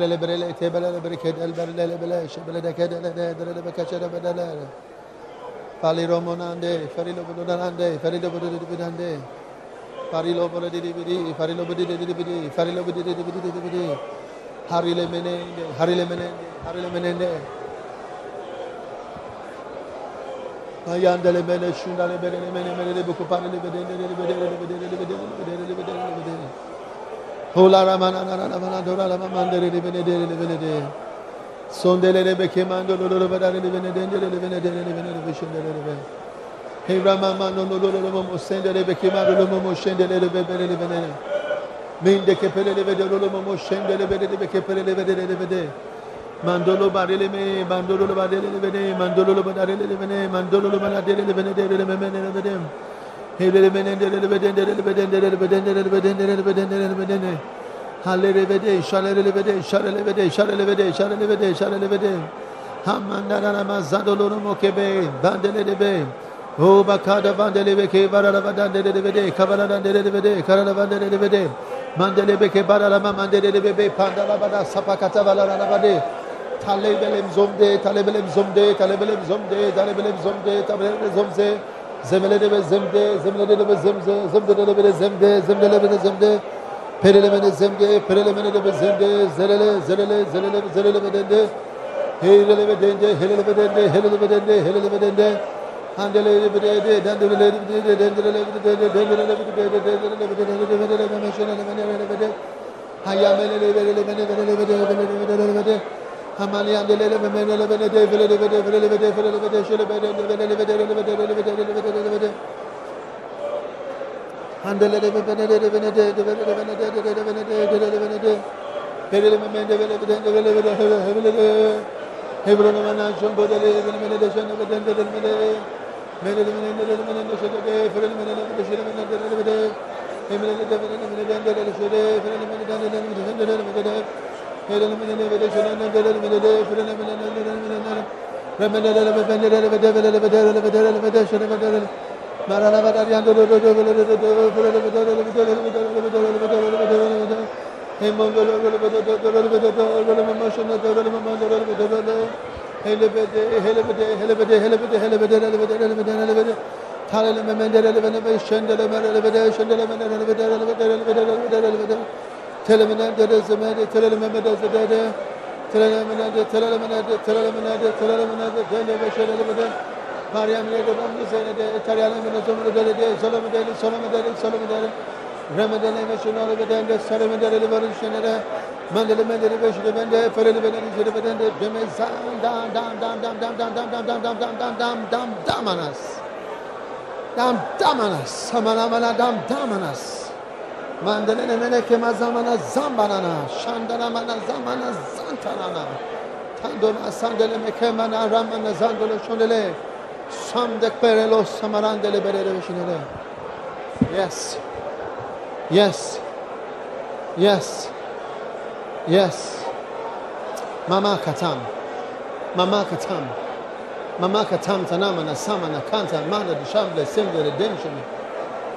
bede de bede de bede. Hola ramana na na na dora la mamandere de bene de de bene de. Sondele de beke mando lo lo bede de bene de de de bene de de bene de bishundele de bene. Hey ramama no no lo lo mo sendele beke mando lo mo shendele de bene de bene. Minde che per le vede lo mo scende le vede che per le vede le vede. Mandolo barele me, mandolo lo barele le vede, mandolo lo barele le vede, mandolo lo barele le vede, le mene le vede. Helele beden delele beden delele beden delele beden delele beden delele beden delele beden delele Hallere bede şarele bede şarele bede şarele bede şarele bede şarele bede Hamman dalalama zadolurum okebe bandelele be O bakada bandele beke barala badan delele bede kabaladan delele bede karala bandelele bede Mandele beke baralama mandelele bebe pandala bada sapakata balarana bade Talebelem zomde talebelem zomde talebelem zomde talebelem zomde talebelem zomde Zemelele ve zemde, zemlelele ve zemze, zemdelele ve zemde, zemlele ve zemde, perelemene zemde, perelemene ve zemde, zelele, zelele, zelele ve zelele ve dende, heylele ve dende, helele ve dende, helele ve dende, helele ve dende, handelele ve dende, dendelele ve dende, dendelele ve dende, dendelele ve dende, dendelele ve dende, dendelele ve dende, dendelele ve dende, hayamelele ve dende, dendelele ve dende, dendelele ve dende, Hallelujah. Hele Telemenerde rezemede, telelemenerde zedede, telelemenerde, telelemenerde, telelemenerde, telelemenerde, dele ve şelelemede, Meryemlerde, Ramlı Zeynede, Eteryalemede, Zömrü Delede, Zalımı Deli, Salamı Deli, Salamı Deli, Remedene ve Şunalı Bedende, Salamı Deli, Varın Şenere, Mendeli Mendeli Beşili Bende, Fereli Bedeli, Zeli Bedende, Demezan, Dam, Dam, Dam, Dam, Dam, Dam, Dam, Dam, Dam, Dam, Dam, Dam, Dam, Dam, Dam, Anas. Dam, Dam, Anas. Samana, Mana, Dam, Dam, Anas ne meleke mazamana zambanana Şandana mana zamana zantanana Tandona sandele mekemana ramana zandole şondele Samdek berelo samarandele berele veshinele. Yes. Yes. Yes. Yes. Mama katam. Mama katam. Mama katam tanamana samana kanta mana dishamble semble redemption.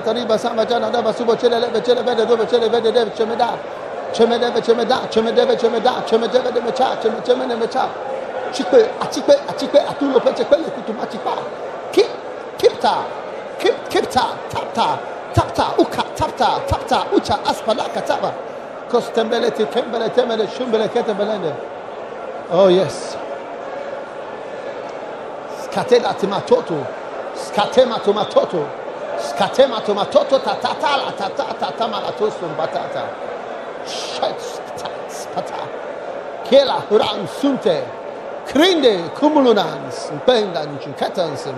tariba daba subo chelele kip kipta kip kipta tapta tapta tapta tapta aspalaka tapa shumbele oh yes skatela timatoto Skatema tomatoto. Skatema tomatoto tatata tamalatosun batata. Shat spata. Kela huran sunte. Krinde kumulunans, bendan chukatansum.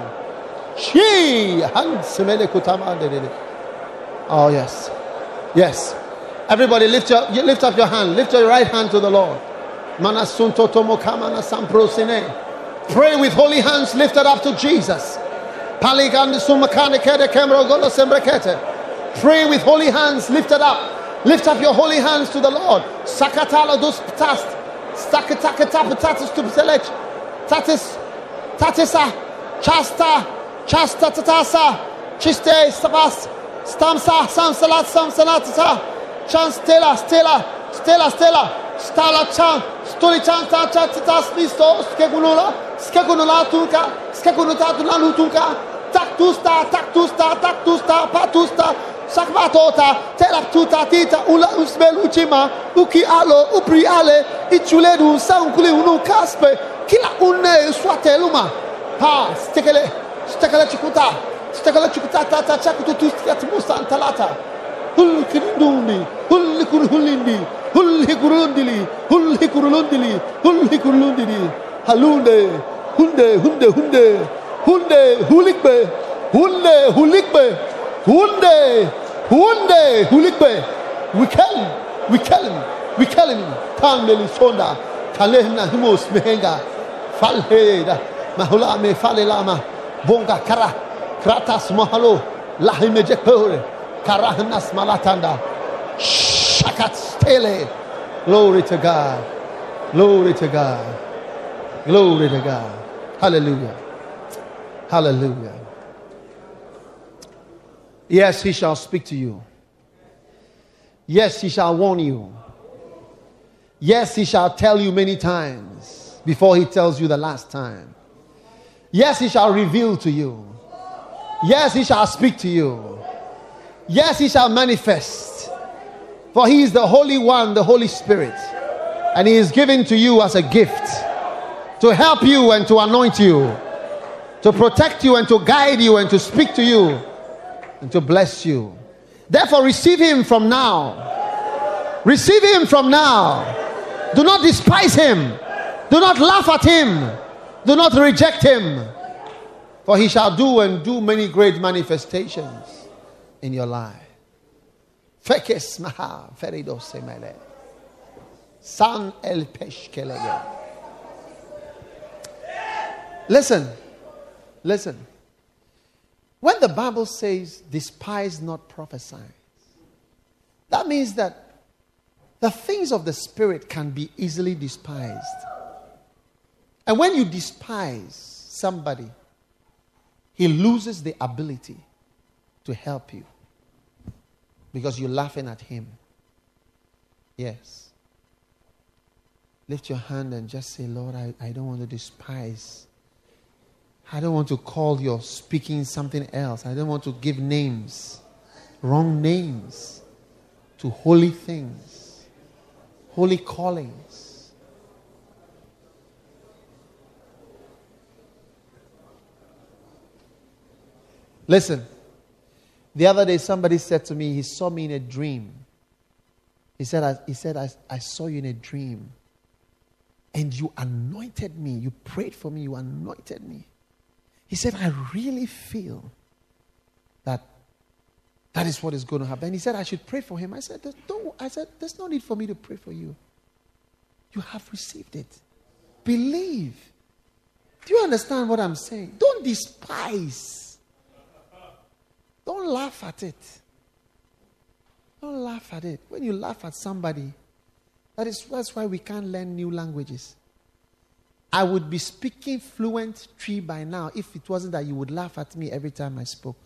She hansimele kutamandele. Oh yes. Yes. Everybody lift your lift up your hand. Lift your right hand to the Lord. Manasunto tomokamana samprosine. Pray with holy hands lifted up to Jesus. Pray with holy hands lifted up. Lift up your holy hands to the Lord. Sakatalo dus tast. Stakatapatatus to select. Tatis. Tatisa. Chasta. Chasta tatasa. Chiste. Stabas. Stamsa. Samsalat. Samsalatasa. Chan stella. Stella. Stella. Stella. Stala chan. Stoli chan. Ta tatas. Listo. Skegunula. Skegunula tunka. Skegunuta tunanu tunka. Taktusta. Taktusta. Taktusta. Patusta. Sakvatota, teraptuta tita, ula usbel uchima, uki alo, upri ale, ichuledu, saunkuli unu kaspe, kila une swateluma. Ha, stekele, stekele chikuta, stekele chikuta tata chakutu tustiat musa antalata. Hul kirindundi, hul kurhulindi, hul hikurundili, hul hikurundili, hul hikurundili. Halunde, hunde, hunde, hunde, hunde, hulikbe, hunde, hulikbe, hunde, hunde, hulikbe. We kill him, we kill him, we kill him. Kameli sonda, kalehna himos mehenga, falheda, mahula me falelama, bonga kara, kratas mahalo, lahime jekpore, karahnas malatanda. Shh. Shakatstele. Glory to God. Glory to God. Glory to God. Hallelujah. Hallelujah. Yes, he shall speak to you. Yes, he shall warn you. Yes, he shall tell you many times before he tells you the last time. Yes, he shall reveal to you. Yes, he shall speak to you. Yes, he shall manifest. For he is the Holy One, the Holy Spirit. And he is given to you as a gift to help you and to anoint you, to protect you and to guide you and to speak to you and to bless you. Therefore, receive him from now. Receive him from now. Do not despise him. Do not laugh at him. Do not reject him. For he shall do and do many great manifestations in your life. Fekes maha ferido semele. San el peshkelege. Listen, listen. When the Bible says, despise not prophesying, that means that the things of the Spirit can be easily despised. And when you despise somebody, he loses the ability to help you because you're laughing at him. Yes. Lift your hand and just say, Lord, I, I don't want to despise. I don't want to call your speaking something else. I don't want to give names, wrong names to holy things, holy callings. Listen, the other day, somebody said to me, he saw me in a dream. He said, I, he said I, I saw you in a dream. And you anointed me. You prayed for me. You anointed me. He said, I really feel that that is what is going to happen. And He said, I should pray for him. I said, Don't, I said, There's no need for me to pray for you. You have received it. Believe. Do you understand what I'm saying? Don't despise don't laugh at it. Don't laugh at it. When you laugh at somebody, that is that's why we can't learn new languages. I would be speaking fluent Twi by now if it wasn't that you would laugh at me every time I spoke.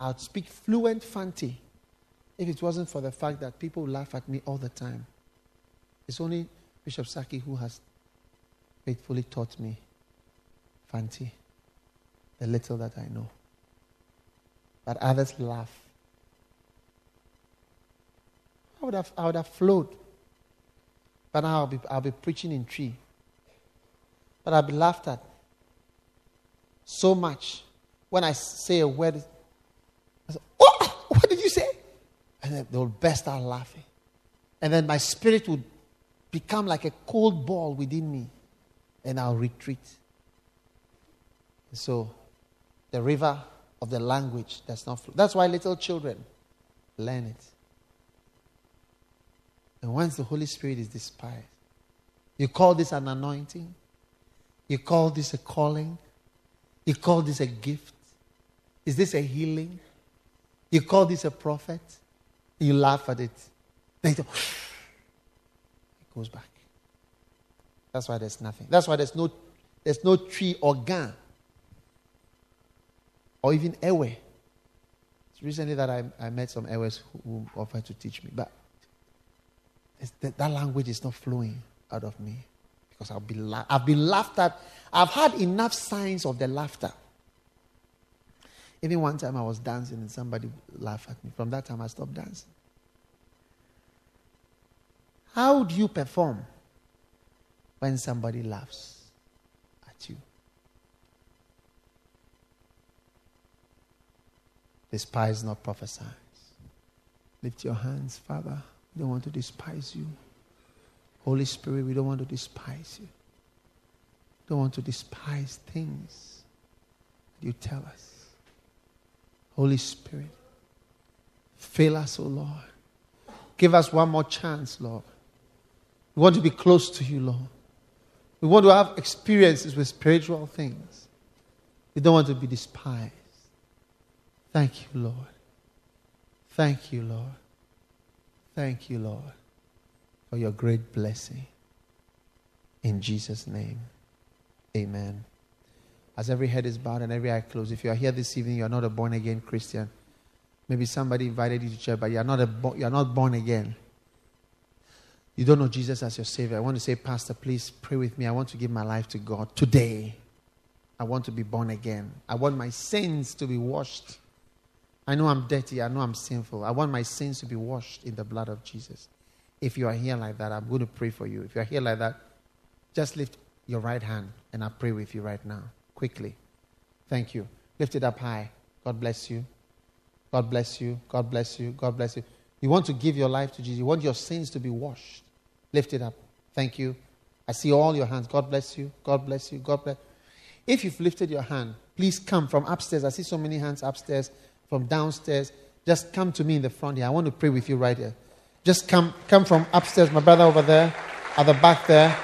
I would speak fluent Fanti if it wasn't for the fact that people laugh at me all the time. It's only Bishop Saki who has faithfully taught me Fanti, the little that I know but others laugh. I would have, I would have flowed. But now I'll be, I'll be preaching in Twi. But I'll be laughed at so much. When I say a word, I say, Oh, what did you say? And then they'll burst out laughing. And then my spirit would become like a cold ball within me. And I'll retreat. So the river of the language that's not flow. That's why little children learn it. And once the Holy Spirit is despised, you call this an anointing, you call this a calling, you call this a gift. Is this a healing? You call this a prophet, you laugh at it. Then it goes back. That's why there's nothing. That's why there's no there's no Twi or Ga or even Ewe. It's recently that I, I met some Ewes who, who offered to teach me, but that, that, language is not flowing out of me because I've been, la- I've been laughed at. I've had enough signs of the laughter. Even one time I was dancing and somebody laughed at me. From that time I stopped dancing. How do you perform when somebody laughs at you? Despise not prophesy. Lift your hands, Father. We don't want to despise you. Holy Spirit, we don't want to despise you. Don't want to despise things you tell us. Holy Spirit, fill us, O oh Lord. Give us one more chance, Lord. We want to be close to you, Lord. We want to have experiences with spiritual things. We don't want to be despised. Thank you, Lord. Thank you, Lord. Thank you, Lord, for your great blessing. In Jesus' name, amen. As every head is bowed and every eye closed, if you are here this evening, you are not a born again Christian. Maybe somebody invited you to church, but you are not, a, you are not born again. You don't know Jesus as your Savior. I want to say, Pastor, please pray with me. I want to give my life to God today. I want to be born again. I want my sins to be washed. I know I'm dirty. I know I'm sinful. I want my sins to be washed in the blood of Jesus. If you are here like that, I'm going to pray for you. If you are here like that, just lift your right hand and I'll pray with you right now. Quickly. Thank you. Lift it up high. God bless you. God bless you. God bless you. God bless you. You want to give your life to Jesus. You want your sins to be washed. Lift it up. Thank you. I see all your hands. God bless you. God bless you. God bless. If you've lifted your hand, please come from upstairs. I see so many hands upstairs, from downstairs. Just come to me in the front here. I want to pray with you right here. Just come, come from upstairs. My brother over there, at the back there.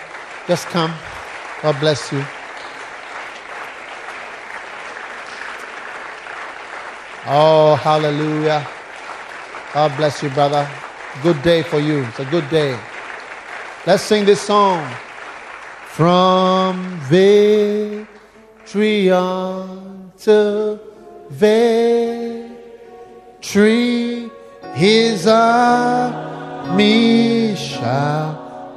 Just come. God bless you. Oh, hallelujah. God bless you, brother. Good day for you. It's a good day. Let's sing this song. From victory unto victory, his army shall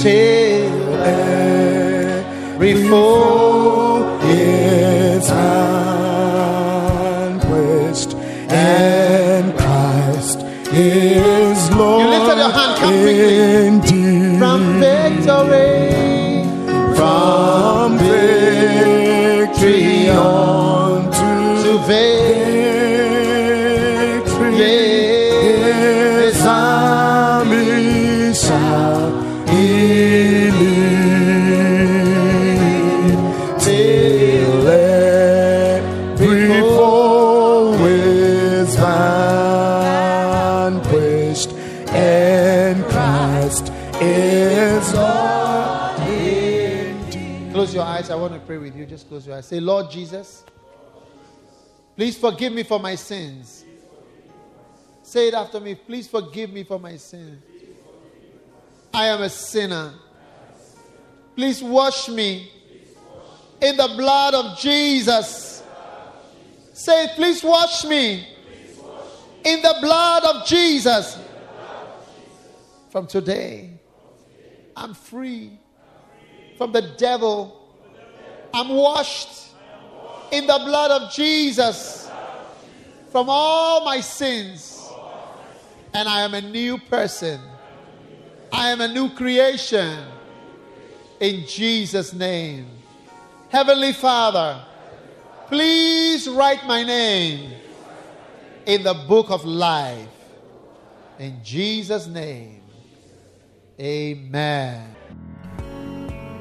till every pray with you. Just close your eyes. Say, Lord Jesus, please forgive me for my sins. Say it after me. Please forgive me for my sins. I am a sinner. Please wash me in the blood of Jesus. Say, please wash me in the blood of Jesus. From today, I'm free from the devil. I'm washed in the blood of Jesus from all my sins. And I am a new person. I am a new creation. In Jesus' name. Heavenly Father, please write my name in the book of life. In Jesus' name. Amen.